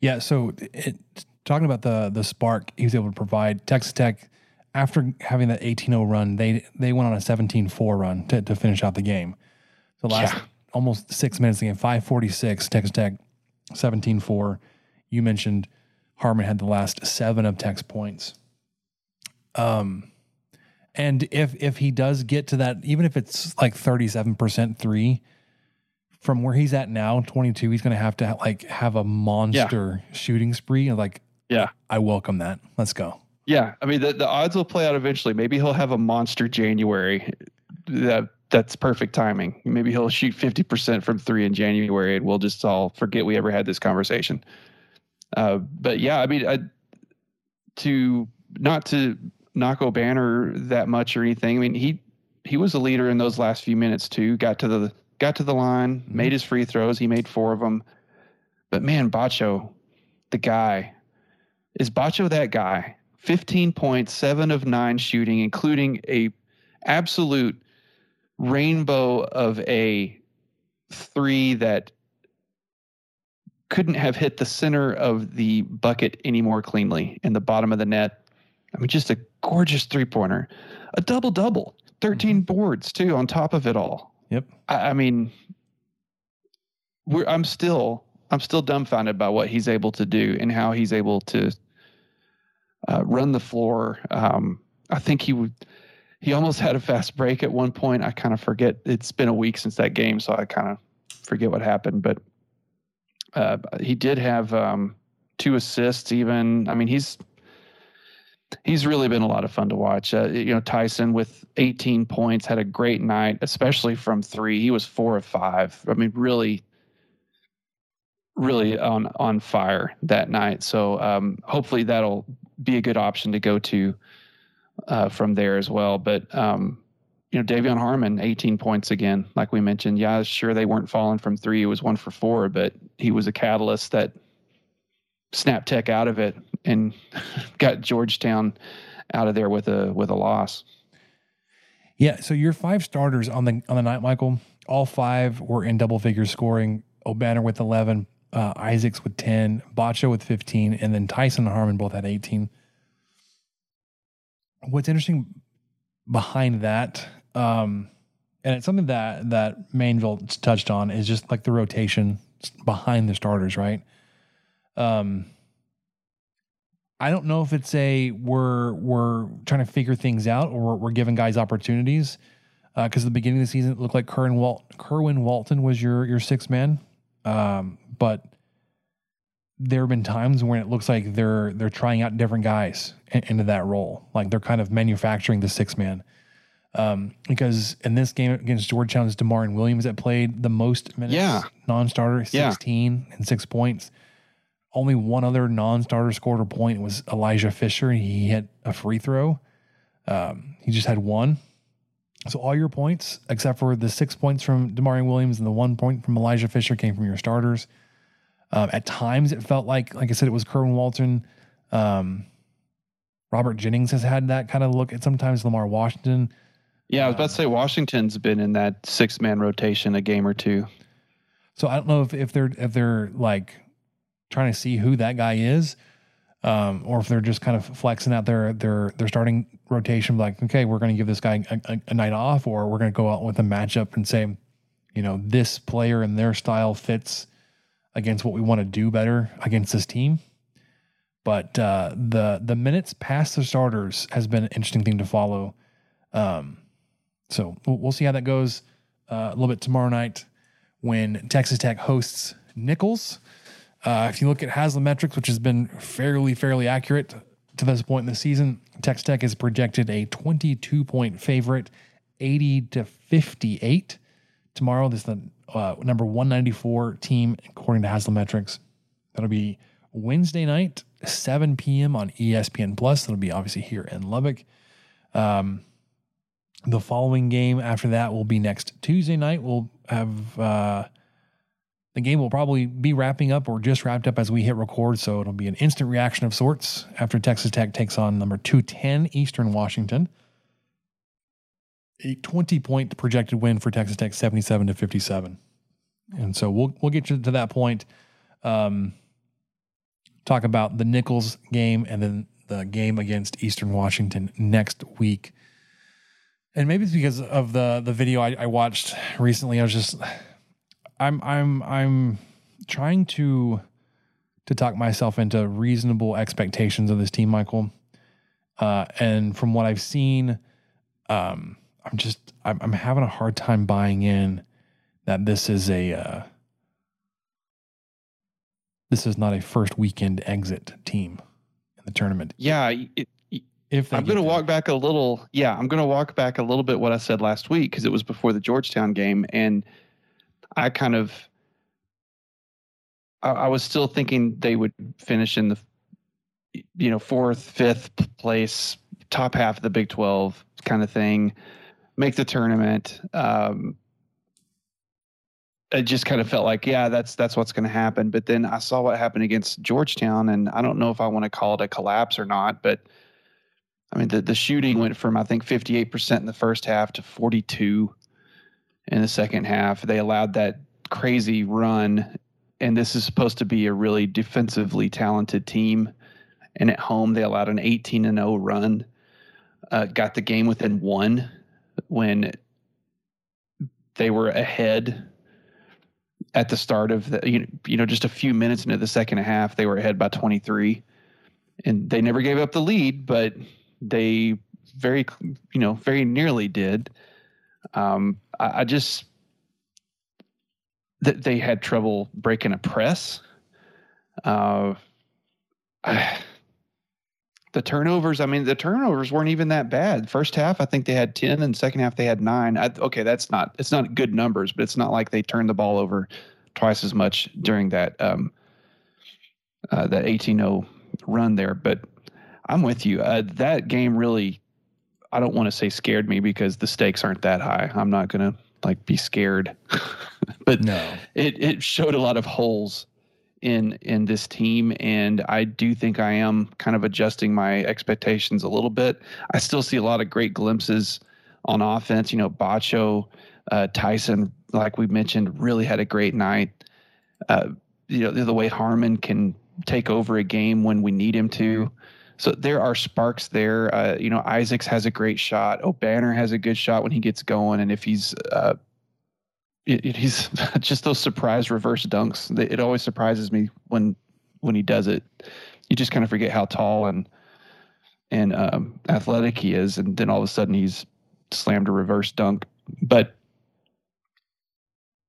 Yeah. So it, talking about the the spark he was able to provide Texas Tech after having that 18-0 run, they they went on a 17-4 run to, to finish out the game. The last yeah. almost six minutes of the game, 546, Texas Tech 17-4. You mentioned Harmon had the last seven of Tech's points. Um, and if if he does get to that, even if it's like thirty seven percent three, from where he's at now, twenty two, he's going to have to like have a monster yeah. shooting spree. And like, yeah, I welcome that. Let's go. Yeah, I mean the the odds will play out eventually. Maybe he'll have a monster January. That that's perfect timing. Maybe he'll shoot fifty percent from three in January, and we'll just all forget we ever had this conversation. Uh, but yeah, I mean, I, to not to knock Banner that much or anything. I mean, he he was a leader in those last few minutes too. Got to the got to the line, mm-hmm. made his free throws. He made four of them. But man, Batcho, the guy, is Batcho that guy? Fifteen points, seven of nine shooting, including a absolute rainbow of a three that couldn't have hit the center of the bucket any more cleanly in the bottom of the net. I mean, just a gorgeous three pointer, a double double, 13 mm-hmm. boards too on top of it all. Yep. I, I mean, we're, I'm still, I'm still dumbfounded by what he's able to do and how he's able to uh, run the floor. Um, I think he would, he almost had a fast break at one point. I kind of forget. It's been a week since that game, so I kind of forget what happened. But uh, he did have um, two assists. Even I mean, he's he's really been a lot of fun to watch. Uh, you know, Tyson with 18 points had a great night, especially from three. He was four of five. I mean, really, really on on fire that night. So um, hopefully that'll be a good option to go to uh, from there as well. But um, you know, De'Vion Harmon, 18 points again, like we mentioned. Yeah, sure they weren't falling from three; it was one for four, but he was a catalyst that snapped Tech out of it and got Georgetown out of there with a with a loss. Yeah, so your five starters on the on the night, Michael, all five were in double figure scoring. Obanor with 11, uh, Isaacs with 10, Batcho with 15, and then Tyson and Harmon both had 18. What's interesting behind that, um, and it's something that that Mainville touched on, is just like the rotation behind the starters, right? Um, I don't know if it's a we're we're trying to figure things out or we're, we're giving guys opportunities because uh, at the beginning of the season it looked like Kerwin, Wal- Kerwin Walton was your your six man, um, but there have been times when it looks like they're they're trying out different guys in, into that role, like they're kind of manufacturing the six man. Um, because in this game against Georgetown's D'Maurian Williams that played the most minutes, yeah. non-starter, sixteen yeah. and six points only one other non-starter scored a point. It was Elijah Fisher. He hit a free throw. Um, he just had one. So all your points, except for the six points from D'Maurian Williams and the one point from Elijah Fisher, came from your starters. Um, at times, it felt like, like I said, it was Kerwin Walton. Um, Robert Jennings has had that kind of look at sometimes Lamar Washington. Yeah, I was about to say Washington's been in that six man rotation a game or two. So I don't know if, if they're if they're like trying to see who that guy is, um, or if they're just kind of flexing out their their their starting rotation, like okay, we're going to give this guy a, a, a night off, or we're going to go out with a matchup and say, you know, this player and their style fits against what we want to do better against this team. But uh, the the minutes past the starters has been an interesting thing to follow. Um, so we'll, we'll, see how that goes uh, a little bit tomorrow night when Texas Tech hosts Nicholls. Uh, if you look at Haslametrics, which has been fairly, fairly accurate to this point in the season, Texas Tech is projected a 22 point favorite, 80 to 58. Tomorrow, this is the uh, number 194 team according to Haslametrics. That'll be Wednesday night, 7 p.m. on ESPN Plus. That'll be obviously here in Lubbock. Um, the following game after that will be next Tuesday night. We'll have uh, the game will probably be wrapping up or just wrapped up as we hit record, so it'll be an instant reaction of sorts after Texas Tech takes on number 210 Eastern Washington. A 20 point projected win for Texas Tech, 77 to 57. And so we'll we'll get you to that point. Um, talk about the Nicholls game and then the game against Eastern Washington next week. And maybe it's because of the the video I, I watched recently. I was just I'm I'm I'm trying to to talk myself into reasonable expectations of this team, Michael. Uh, and from what I've seen, um, I'm just I'm, I'm, having a hard time buying in that this is a uh, this is not a first weekend exit team in the tournament. Yeah, it, if I'm going to walk back a little, yeah, I'm going to walk back a little bit what I said last week because it was before the Georgetown game, and I kind of I, I, was still thinking they would finish in the you know fourth, fifth place, top half of the Big Twelve kind of thing, make the tournament. Um, it just kind of felt like, yeah, that's that's what's going to happen. But then I saw what happened against Georgetown, and I don't know if I want to call it a collapse or not, but. I mean, the, the shooting went from I think 58% in the first half to 42 in the second half. They allowed that crazy run, and this is supposed to be a really defensively talented team. And at home, they allowed an 18 and 0 run. Uh, got the game within one when they were ahead at the start of the you know, you know just a few minutes into the second half they were ahead by 23 and they never gave up the lead but they very you know very nearly did um, I, I just that they had trouble breaking a press. Uh, I, the turnovers. I mean, the turnovers weren't even that bad. First half, I think they had ten, and second half they had nine. I, okay, that's not it's not good numbers, but it's not like they turned the ball over twice as much during that um, uh, that 18-0 run there. But I'm with you. Uh, that game really, I don't want to say scared me because the stakes aren't that high. I'm not gonna like be scared, but No. it it showed a lot of holes in in this team and I do think I am kind of adjusting my expectations a little bit. I still see a lot of great glimpses on offense, you know, Batcho, uh, Tyson like we mentioned really had a great night. Uh, you know, the, the way Harmon can take over a game when we need him to. So there are sparks there. Uh, you know, Isaacs has a great shot. Obanor has a good shot when he gets going, and if he's uh, it, it, he's just those surprise reverse dunks. It always surprises me when when he does it. You just kind of forget how tall and and um, athletic he is, and then all of a sudden he's slammed a reverse dunk. But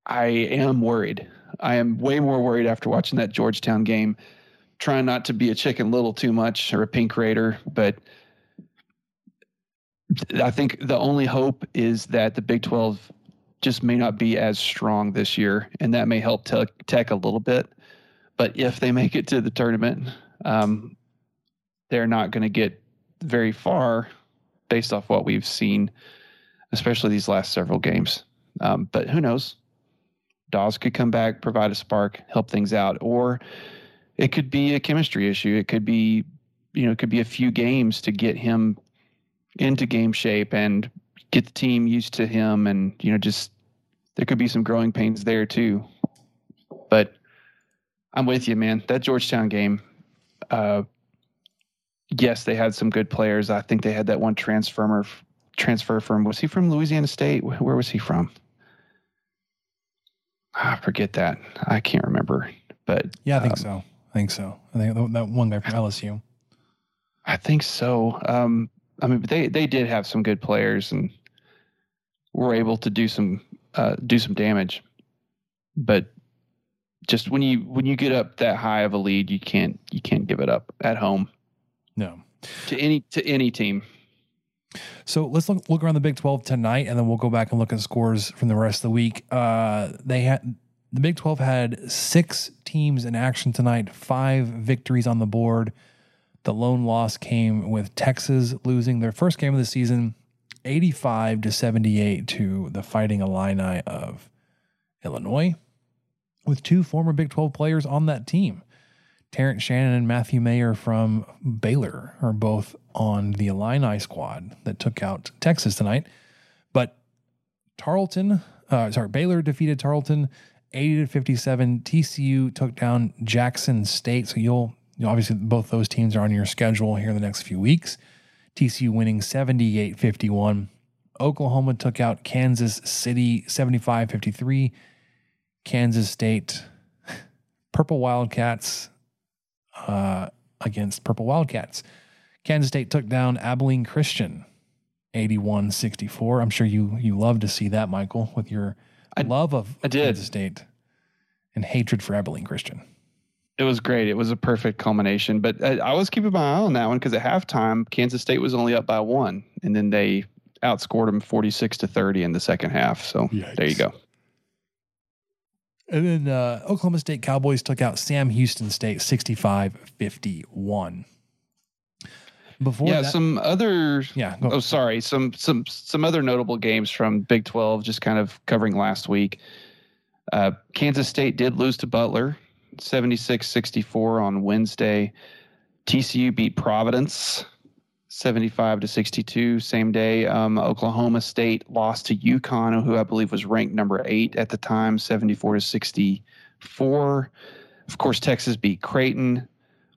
I am worried. I am way more worried after watching that Georgetown game. Trying not to be a chicken little too much or a pink raider, but I think the only hope is that the Big 12 just may not be as strong this year, and that may help te- Tech a little bit. But if they make it to the tournament, um, they're not going to get very far based off what we've seen, especially these last several games. Um, but who knows? Dawes could come back, provide a spark, help things out, or it could be a chemistry issue. It could be, you know, it could be a few games to get him into game shape and get the team used to him and you know just there could be some growing pains there too. But i'm with you man. That georgetown game uh yes they had some good players. I think they had that one transfer transfer from was he from louisiana state? Where was he from? I forget that. I can't remember. But Yeah, I think um, so. I think so. I think that- one guy from LSU. I think so. Um, I mean, they they did have some good players and were able to do some uh, do some damage. But just when you when you get up that high of a lead, you can't you can't give it up at home No. to any to any team. So let's look, look around the Big 12 tonight, and then we'll go back and look at scores from the rest of the week. Uh, they had the Big 12 had six teams in action tonight, five victories on the board. The lone loss came with Texas losing their first game of the season, 85 to 78 to the Fighting Illini of Illinois, with two former Big 12 players on that team. Terrence Shannon and Matthew Mayer from Baylor are both on the Illini squad that took out Texas tonight. But Tarleton, uh, sorry, Baylor defeated Tarleton 80 to 57. TCU took down Jackson State. So you'll, you know, obviously, both those teams are on your schedule here in the next few weeks. TCU winning 78 51. Oklahoma took out Kansas City 75 53. Kansas State, Purple Wildcats uh, against Purple Wildcats. Kansas State took down Abilene Christian 81 64. I'm sure you you love to see that, Michael, with your I- love of I did. Kansas State and hatred for Abilene Christian. It was great. It was a perfect culmination. But I, I was keeping my eye on that one because at halftime, Kansas State was only up by one, and then they outscored them forty six to thirty in the second half. So there you go. And then uh, Oklahoma State Cowboys took out Sam Houston State 65 51. Before yeah, that, some other yeah, Oh, sorry. Some some some other notable games from Big Twelve, just kind of covering last week. Uh, Kansas State did lose to Butler, 76-64 on Wednesday. TCU beat Providence, seventy-five to sixty-two. Same day, um, Oklahoma State lost to UConn, who I believe was ranked number eight at the time, seventy-four to sixty-four. Of course, Texas beat Creighton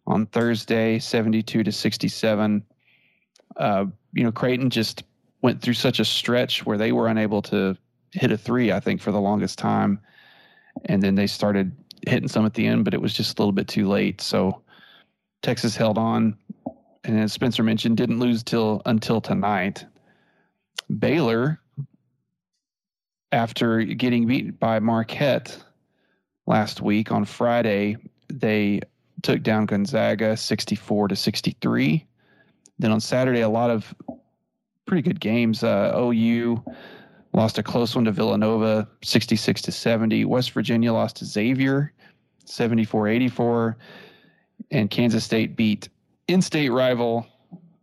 on Thursday, 72 to 67. Uh, you know, Creighton just went through such a stretch where they were unable to hit a three, I think, for the longest time. And then they started hitting some at the end, but it was just a little bit too late. So Texas held on. And as Spencer mentioned, didn't lose till until tonight. Baylor, after getting beat by Marquette last week on Friday, they took down Gonzaga 64 to 63. Then on Saturday, a lot of pretty good games. Uh, OU lost a close one to Villanova, 66 to 70. West Virginia lost to Xavier, 74 84. And Kansas State beat in state rival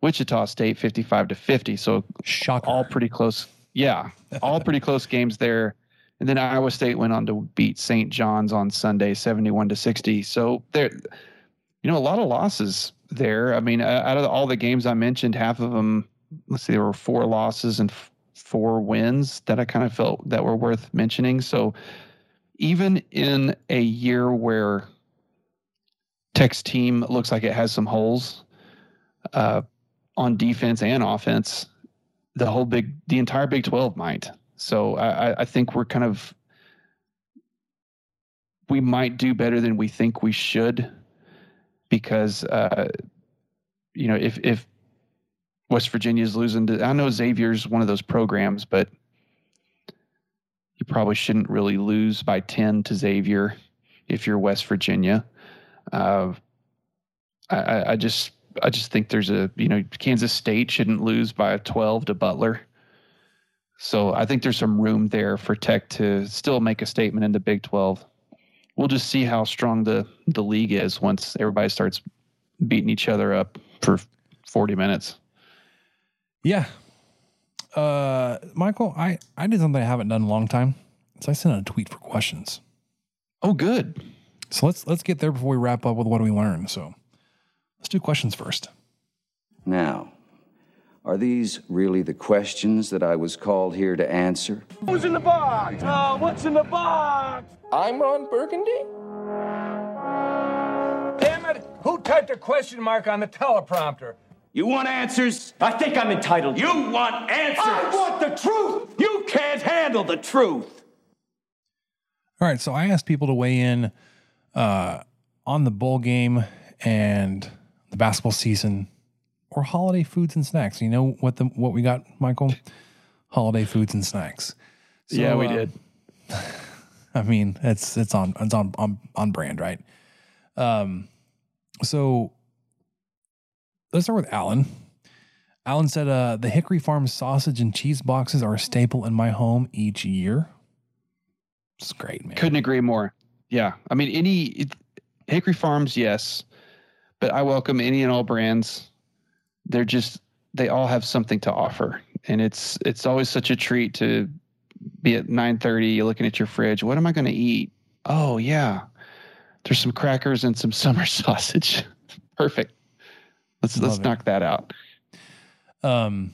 Wichita State, 55 to 50. So Shocker. all pretty close. Yeah, all pretty close games there. And then Iowa State went on to beat St. John's on Sunday, 71 to 60. So there, you know, a lot of losses there. I mean, uh, out of all the games I mentioned, half of them, let's see, there were four losses and four wins that I kind of felt that were worth mentioning. So even in a year where Tech's team looks like it has some holes uh, on defense and offense, the whole big, the entire Big 12 might. So I, I think we're kind of, we might do better than we think we should because, uh, you know, if, if West Virginia's losing to, I know Xavier's one of those programs, but you probably shouldn't really lose by 10 to Xavier if you're West Virginia. Uh, I, I just, I just think there's a, you know, Kansas State shouldn't lose by 12 to Butler. So I think there's some room there for Tech to still make a statement in the Big 12. We'll just see how strong the, the league is once everybody starts beating each other up for 40 minutes. Yeah. Uh, Michael, I, I did something I haven't done in a long time. So I sent out a tweet for questions. Oh, good. So let's let's get there before we wrap up with what do we learn. So let's do questions first. Now, are these really the questions that I was called here to answer? Who's in the box? Oh, what's in the box? I'm Ron Burgundy. Damn it! Who typed a question mark on the teleprompter? You want answers? I think I'm entitled. You want answers? I want the truth! You can't handle the truth. All right, so I asked people to weigh in uh, on the bowl game and the basketball season or holiday foods and snacks. You know what the what we got, Michael? Holiday foods and snacks. So, yeah, we uh, did. I mean, it's it's on it's on on on brand, right? Um, so let's start with Alan. Alan said, uh, "The Hickory Farm sausage and cheese boxes are a staple in my home each year." It's great, man. Couldn't agree more. Yeah, I mean, any it, Hickory Farms, yes, but I welcome any and all brands. They're just they all have something to offer, and it's it's always such a treat to be at nine thirty. You're looking at your fridge. What am I going to eat? Oh yeah, there's some crackers and some summer sausage. Perfect. Let's Love let's it. knock that out. Um,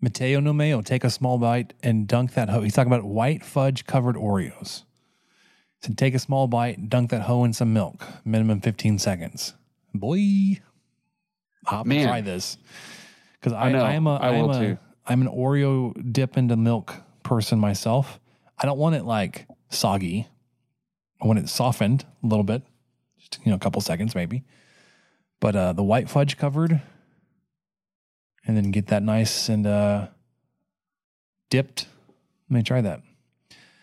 Mateo no mayo. Take a small bite and dunk that hoe. He's talking about white fudge covered Oreos. So take a small bite, dunk that hoe in some milk. Minimum 15 seconds. Boy, To Man. try this because I, I know. I am a I am will a too. I'm an Oreo dip into milk person myself. I don't want it like soggy. I want it softened a little bit, just you know, a couple seconds maybe. But uh, the white fudge covered, and then get that nice and uh, dipped. Let me try that.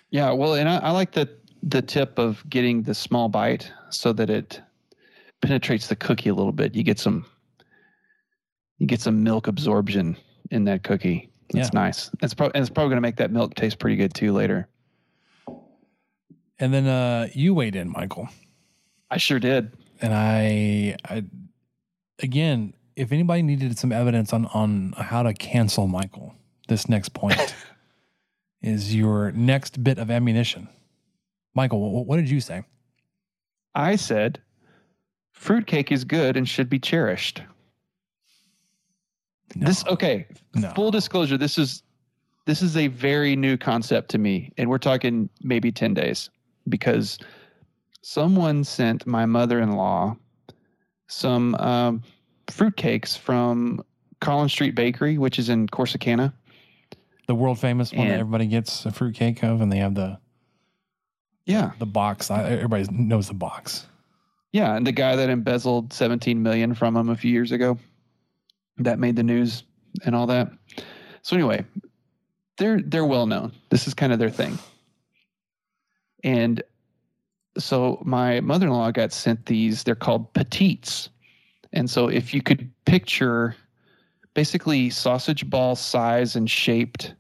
Yeah, well, and I, I like the the tip of getting the small bite so that it penetrates the cookie a little bit. You get some you get some milk absorption in that cookie. It's Yeah. nice. It's probably it's probably going to make that milk taste pretty good too later. And then uh, you weighed in, Michael. I sure did. and I, I again, if anybody needed some evidence on on how to cancel Michael, this next point is your next bit of ammunition. Michael, what, what did you say? I said fruitcake is good and should be cherished. No. This okay. No. Full disclosure, this is this is a very new concept to me, and we're talking maybe ten days because someone sent my mother-in-law some um, fruitcakes from Collins Street Bakery, which is in Corsicana. the world famous one that everybody gets a fruitcake of, and they have the Yeah, the box. I- Everybody knows the box. yeah, and the guy that embezzled seventeen million from him a few years ago, that made the news and all that. So anyway, they're they're well known. This is kind of their thing. And so my mother-in-law got sent these. They're called petites. And so if you could picture basically sausage ball size and shaped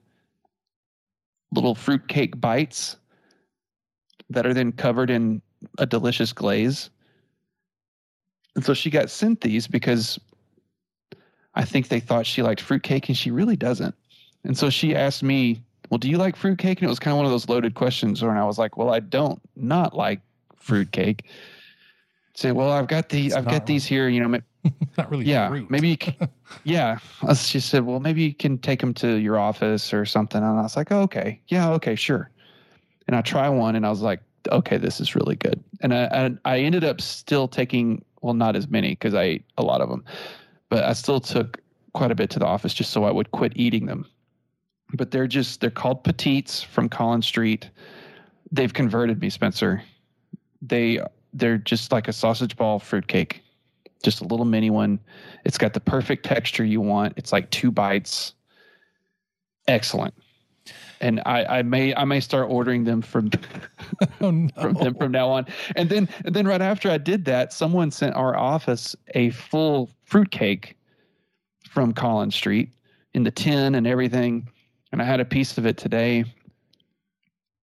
little fruitcake bites that are then covered in a delicious glaze. And so she got sent these because I think they thought she liked fruitcake and she really doesn't. And so she asked me, Well, do you like fruitcake? And it was kind of one of those loaded questions And I was like, Well, I don't not like fruitcake. Say, well, I've got the It's I've got these here, you know, Not really. yeah, fruit. maybe. You can, yeah, Uh, she said, "Well, maybe you can take them to your office or something." And I was like, oh, "Okay, yeah, okay, sure." And I try one, and I was like, "Okay, this is really good." And I I, I ended up still taking well, not as many because I ate a lot of them, but I still took quite a bit to the office just so I would quit eating them. But they're just they're called petites from Collins Street. They've converted me, Spencer. They they're just like a sausage ball fruitcake just a little mini one. It's got the perfect texture you want. It's like two bites. Excellent. And I, I may I may start ordering them from Oh, no. from them from now on. And then and then right after I did that, someone sent our office a full fruitcake from Collins Street in the tin and everything. And I had a piece of it today.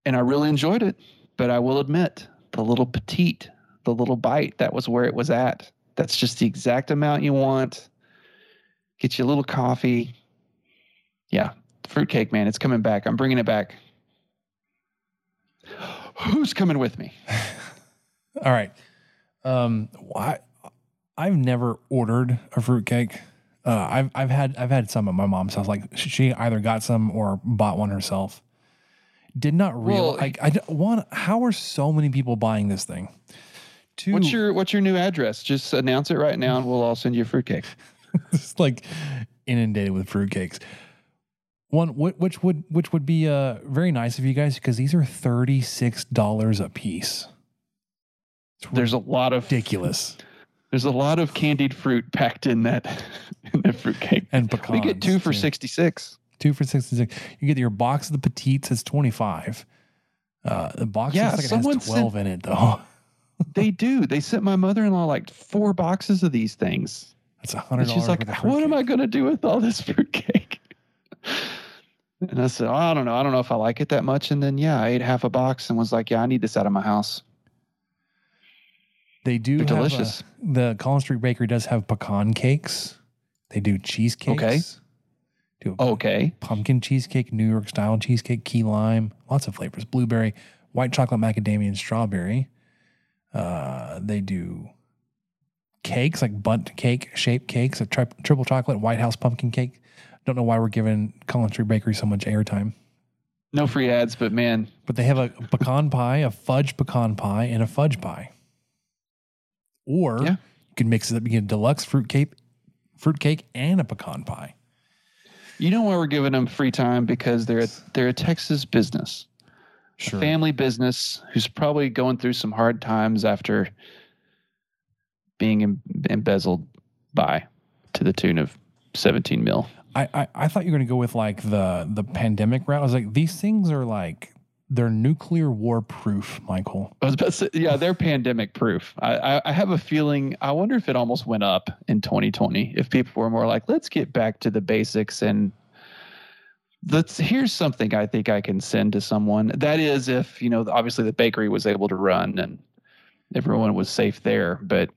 And I really enjoyed it. But I will admit, the little petite, the little bite, that was where it was at. That's just the exact amount you want. Get you a little coffee. Yeah, fruitcake, man, it's coming back. I'm bringing it back. Who's coming with me? All right. Um, why? I've never ordered a fruitcake. Uh, I've I've had I've had some at my mom's house. Like she either got some or bought one herself. Did not real Well, like I one. How are so many people buying this thing? Two, What's your what's your new address? Just announce it right now, and we'll all send you a fruitcake. just like inundated with fruitcakes. One which would which would be uh very nice of you guys because these are thirty six dollars a piece. It's There's a lot of ridiculous there's a lot of candied fruit packed in that in that fruitcake. and We pecans. get two for sixty six. Two for sixty six. You get your box of the petites. It's twenty five. Uh, the box Yeah, looks like it has twelve in it though. They do. They sent my mother in law like four boxes of these things. That's a hundred she's like, "What am I going to do with all this fruitcake?" And I said, oh, "I don't know. I don't know if I like it that much." And then, yeah, I ate half a box and was like, "Yeah, I need this out of my house." They do They're delicious. the Collins Street Bakery does have pecan cakes. They do cheesecakes. Okay. Do a Okay. pumpkin cheesecake, New York style cheesecake, key lime, lots of flavors, blueberry, white chocolate, macadamia, and strawberry. Uh, they do cakes like Bundt cake shaped cakes, a tri- triple chocolate White House pumpkin cake. Don't know why we're giving Collins Street Bakery so much airtime, No free ads, but man, but they have a pecan pie, a fudge pecan pie, and a fudge pie. Or Yeah. you can mix it up. You get a deluxe fruit cake, fruit cake, and a pecan pie. you know why we're giving them free time because they're a, they're a Texas business. Sure. family business who's probably going through some hard times after being em- embezzled by to the tune of 17 mil. I, I, I thought you were going to go with like the the pandemic route. I was like, these things are like they're nuclear war proof, Michael. I was about to say, yeah, they're pandemic proof. I, I, I have a feeling, I wonder if it almost went up in 2020. If people were more like, let's get back to the basics and let's, here's something I think I can send to someone. That is, if, you know, obviously the bakery was able to run and everyone was safe there. But,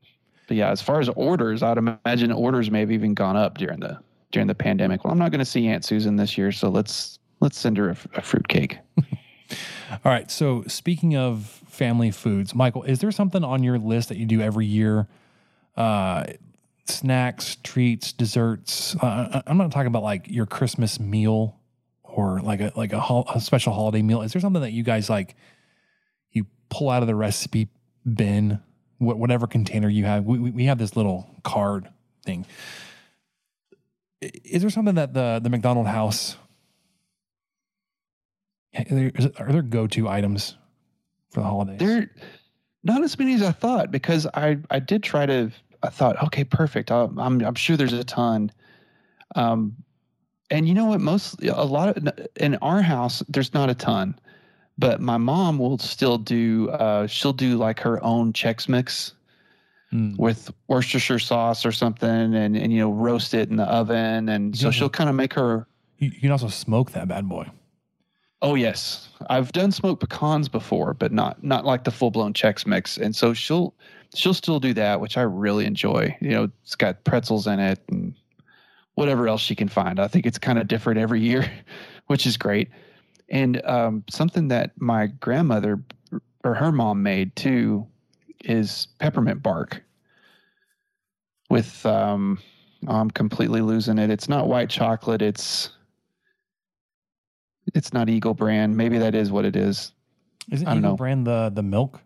but yeah, as far as orders, I'd imagine orders may have even gone up during the, during the pandemic. Well, I'm not going to see Aunt Susan this year. So let's, let's send her a, a fruit cake. All right. So speaking of family foods, Michael, is there something on your list that you do every year? Uh, snacks, treats, desserts. Uh, I- I'm not talking about like your Christmas meal or like a like a, hol- a special holiday meal. Is there something that you guys like? You pull out of the recipe bin, wh- whatever container you have. We, we we have this little card thing. I- Is there something that the the McDonald House are there, are there go to items for the holidays? There, not as many as I thought because I I did try to. I thought, okay, perfect. I'm I'm, I'm sure there's a ton. Um, and you know what? Most a lot of in our house, there's not a ton, but my mom will still do. Uh, she'll do like her own Chex Mix Mm. with Worcestershire sauce or something, and and you know roast it in the oven, and so she'll kind of make her. You, you can also smoke that bad boy. Oh yes, I've done smoked pecans before, but not not like the full blown Chex Mix, and so she'll she'll still do that, which I really enjoy. You know, it's got pretzels in it and whatever else she can find. I think it's kind of different every year, which is great. And um, something that my grandmother or her mom made too is peppermint bark with um oh, I'm completely losing it. It's not white chocolate, it's it's not Eagle brand. Maybe that is what it is. Isn't Eagle know. brand the the milk?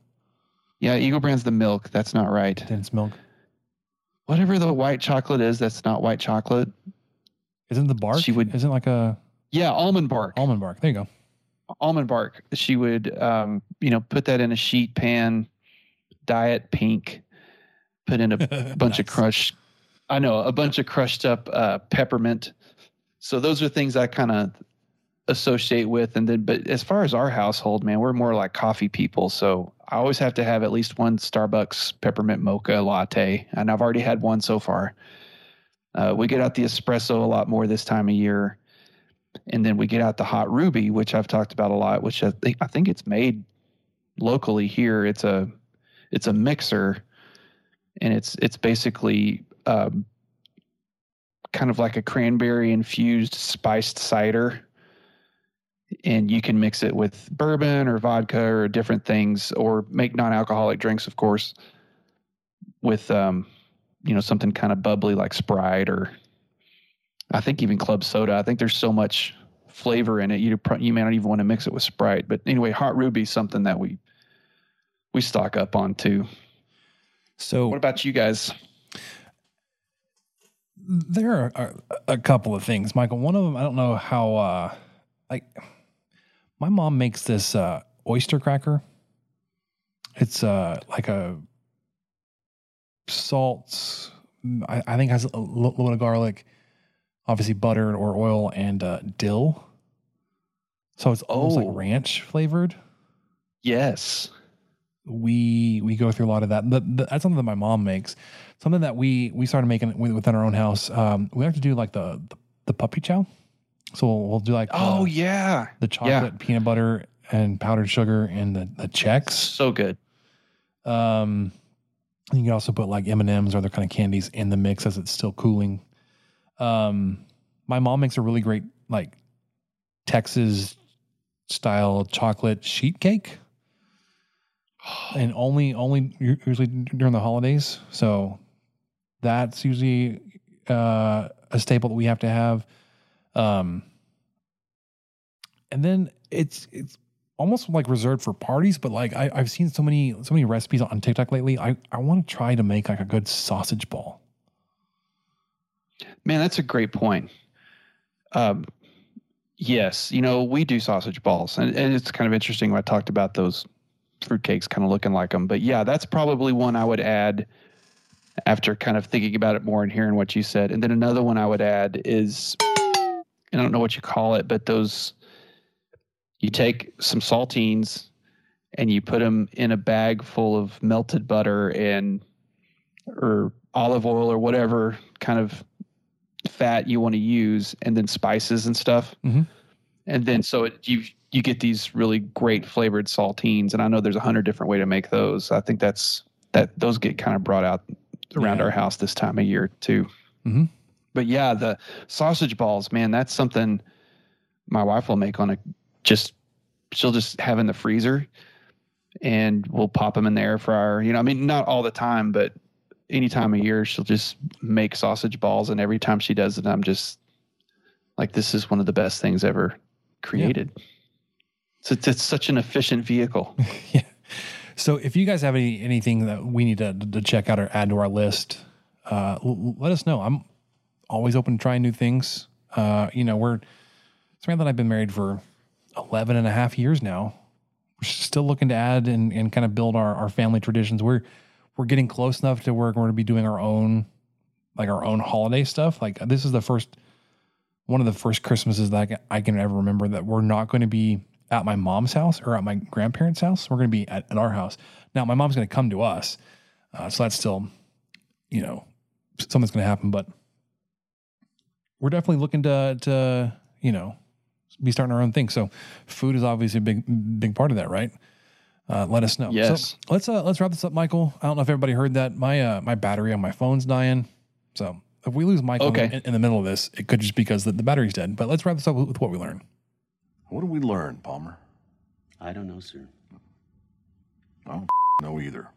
Yeah, Eagle brand's the milk. That's not right. Then it's milk. Whatever the white chocolate is, that's not white chocolate. Isn't the bark? She would- Isn't like a Yeah, almond bark. almond bark? There you go. almond bark. She would, um, you know, put that in a sheet pan, dye it pink, put in a bunch of Nice. crushed, I know, a bunch of crushed up uh, peppermint. So those are things I kind of associate with. And then, but as far as our household, man, we're more like coffee people. So I always have to have at least one Starbucks peppermint mocha latte, and I've already had one so far. Uh, we get out the espresso a lot more this time of year and then we get out the hot ruby which i've talked about a lot which i think i think it's made locally here it's a it's a mixer and it's it's basically um, kind of like a cranberry infused spiced cider and you can mix it with bourbon or vodka or different things or make non-alcoholic drinks of course with um you know something kind of bubbly like sprite or I think even club soda. I think there's so much flavor in it. You you may not even want to mix it with Sprite. But anyway, Hot Ruby's something that we we stock up on too. So What about you guys? there are a, couple of things, Michael. One of them, I don't know how. uh Like, my mom makes this uh oyster cracker. It's uh like a salt. I, I think has a little bit of garlic, obviously butter or oil and uh, dill. So it's almost Oh. like ranch flavored. Yes. We we go through a lot of that. The, the, that's something that my mom makes. Something that we we started making within our own house. Um, we like to do like the the, the puppy chow. So we'll, we'll do like Oh the, yeah. the chocolate peanut butter and powdered sugar and the the Chex. So good. Um, you can also put like M and M's or other kind of candies in the mix as it's still cooling. Um, my mom makes a really great like Texas style chocolate sheet cake, and only only usually during the holidays. So that's usually uh, a staple that we have to have. Um, and then it's it's almost like reserved for parties, but like I, I've seen so many so many recipes on TikTok lately. I, I want to try to make like a good sausage ball. Man, that's a great point. Um, yes, you know we do sausage balls, and, and it's kind of interesting. When I talked about those fruitcakes, kind of looking like them, but yeah, that's probably one I would add after kind of thinking about it more and hearing what you said. And then another one I would add is, I don't know what you call it, but those you take some saltines and you put them in a bag full of melted butter and or olive oil or whatever kind of fat you want to use and then spices and stuff Mhm. And then so it, you you get these really great flavored saltines and i know there's a hundred different way to make those i think that's that those get kind of brought out around Yeah. our house this time of year too Mhm. but yeah the sausage balls man that's something my wife will make on a just she'll just have in the freezer and we'll pop them in the air fryer you know i mean not all the time but any time of year she'll just make sausage balls and every time she does it i'm just like this is one of the best things ever created so it's, it's such an efficient vehicle yeah. So if you guys have any anything that we need to, to check out or add to our list, uh, let us know. I'm always open to trying new things. Uh, you know, we're Samantha and I've been married for 11 and a half years now. We're still looking to add and, and kind of build our, our family traditions. We're we're getting close enough to where we're going to be doing our own like our own holiday stuff. Like this is the first one of the first Christmases that I can, I can ever remember that we're not going to be at my mom's house or at my grandparents' house. We're going to be at, at our house. Now, my mom's going to come to us. Uh, so that's still you know, something's going to happen. But we're definitely looking to, to, you know, be starting our own thing. So food is obviously a big, big part of that, right? Uh, let us know. Yes. So let's uh, let's wrap this up, Michael. I don't know if everybody heard that. My uh, my battery on my phone's dying. So if we lose Michael Okay. in, in the middle of this, it could just be because the, the battery's dead. But let's wrap this up with, with what we learned. What did we learn, Palmer? I don't know, sir. I don't know either.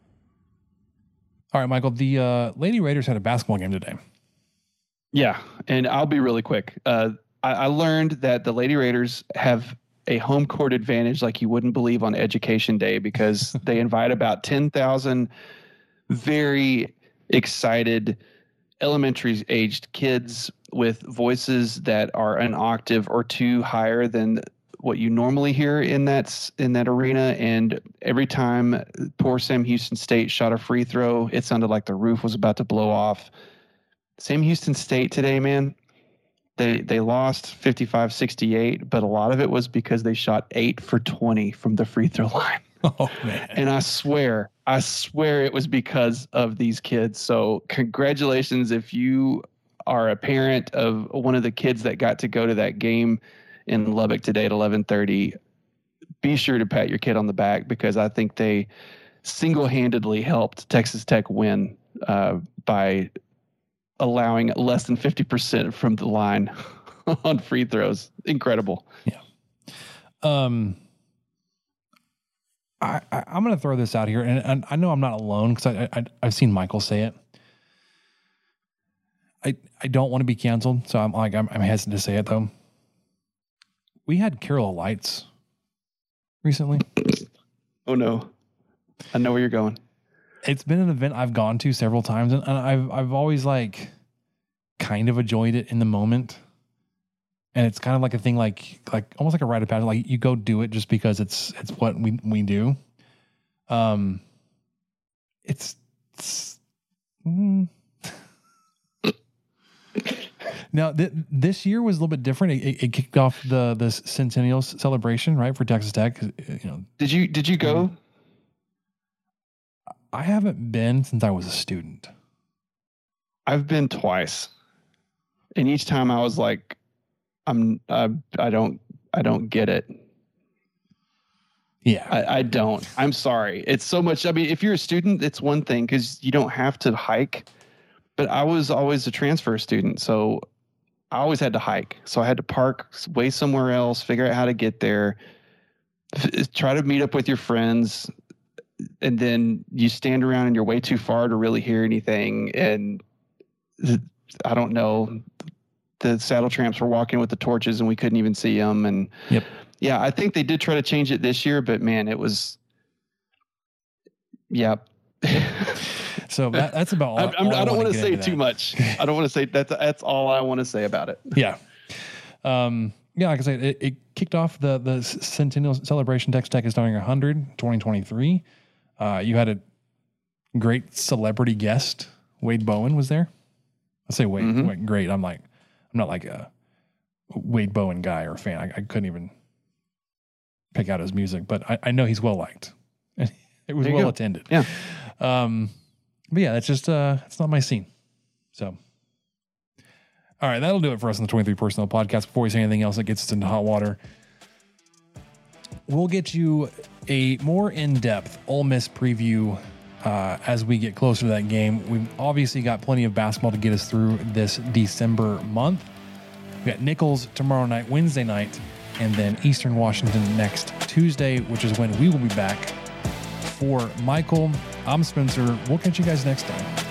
All right, Michael. The uh, Lady Raiders had a basketball game today. Yeah, and I'll be really quick. Uh, I, I learned that the Lady Raiders have a home court advantage like you wouldn't believe on Education Day because they invite about ten thousand very excited elementary aged kids with voices that are an octave or two higher than what you normally hear in that in that arena. And every time poor Sam Houston State shot a free throw it sounded like the roof was about to blow off. Sam Houston State today man they they lost 55-68 but a lot of it was because they shot 8 for 20 from the free throw line. Oh man. and I swear, I swear it was because of these kids. So congratulations if you are a parent of one of the kids that got to go to that game in Lubbock today at 11:30. Be sure to pat your kid on the back because I think they single-handedly helped Texas Tech win uh, by allowing less than 50% from the line on free throws. Incredible. Yeah. Um, I, I I'm going to throw this out here, and, and I know I'm not alone because I, I I've seen Michael say it. I I don't want to be canceled, so I'm like I'm, I'm hesitant to say it though. We had Carol Lights recently. Oh no. I know where you're going. It's been an event I've gone to several times, and, and I've I've always like kind of enjoyed it in the moment. And it's kind of like a thing, like like almost like a rite of passage. Like you go do it just because it's it's what we we do. Um, it's, it's mm. now th- this year was a little bit different. It, it, it kicked off the the centennial celebration, right, for Texas tech You know, Did you did you go? I haven't been since I was a student. I've been twice, and each time I was like, "I'm I, I don't I don't get it. Yeah, I, I don't. I'm sorry. It's so much. I mean, if you're a student, it's one thing because you don't have to hike. But I was always a transfer student, so I always had to hike. So I had to park way somewhere else, figure out how to get there, f- eh, try to meet up with your friends, and then you stand around and you're way too far to really hear anything. And th- I don't know. The saddle tramps were walking with the torches and we couldn't even see them. And Yep. yeah, I think they did try to change it this year, but man, it was, yeah. So that, that's about all. I'm, I'm, all I don't wanna want to say too much. I don't want to say that's that's all I want to say about it. Yeah. Um, yeah, like I said, it, it kicked off the the centennial celebration. Texas Tech is starting 100 2023. Uh, you had a great celebrity guest. Wade Bowen was there. I say Wade, Mhm. Wade, great. I'm like, I'm not like a Wade Bowen guy or fan. I, I couldn't even pick out his music, but I, I know he's well liked. And it was well go. attended. Yeah. Um, but yeah, that's just uh, it's not my scene. So. All right, that'll do it for us on the 23 Personnel Podcast. Before we say anything else that gets us into hot water, we'll get you a more in depth Ole Miss preview uh, as we get closer to that game. We've obviously got plenty of basketball to get us through this December month. We got Nicholls tomorrow night, Wednesday night, and then Eastern Washington next Tuesday, which is when we will be back. For Michael, I'm Spencer. We'll catch you guys next time.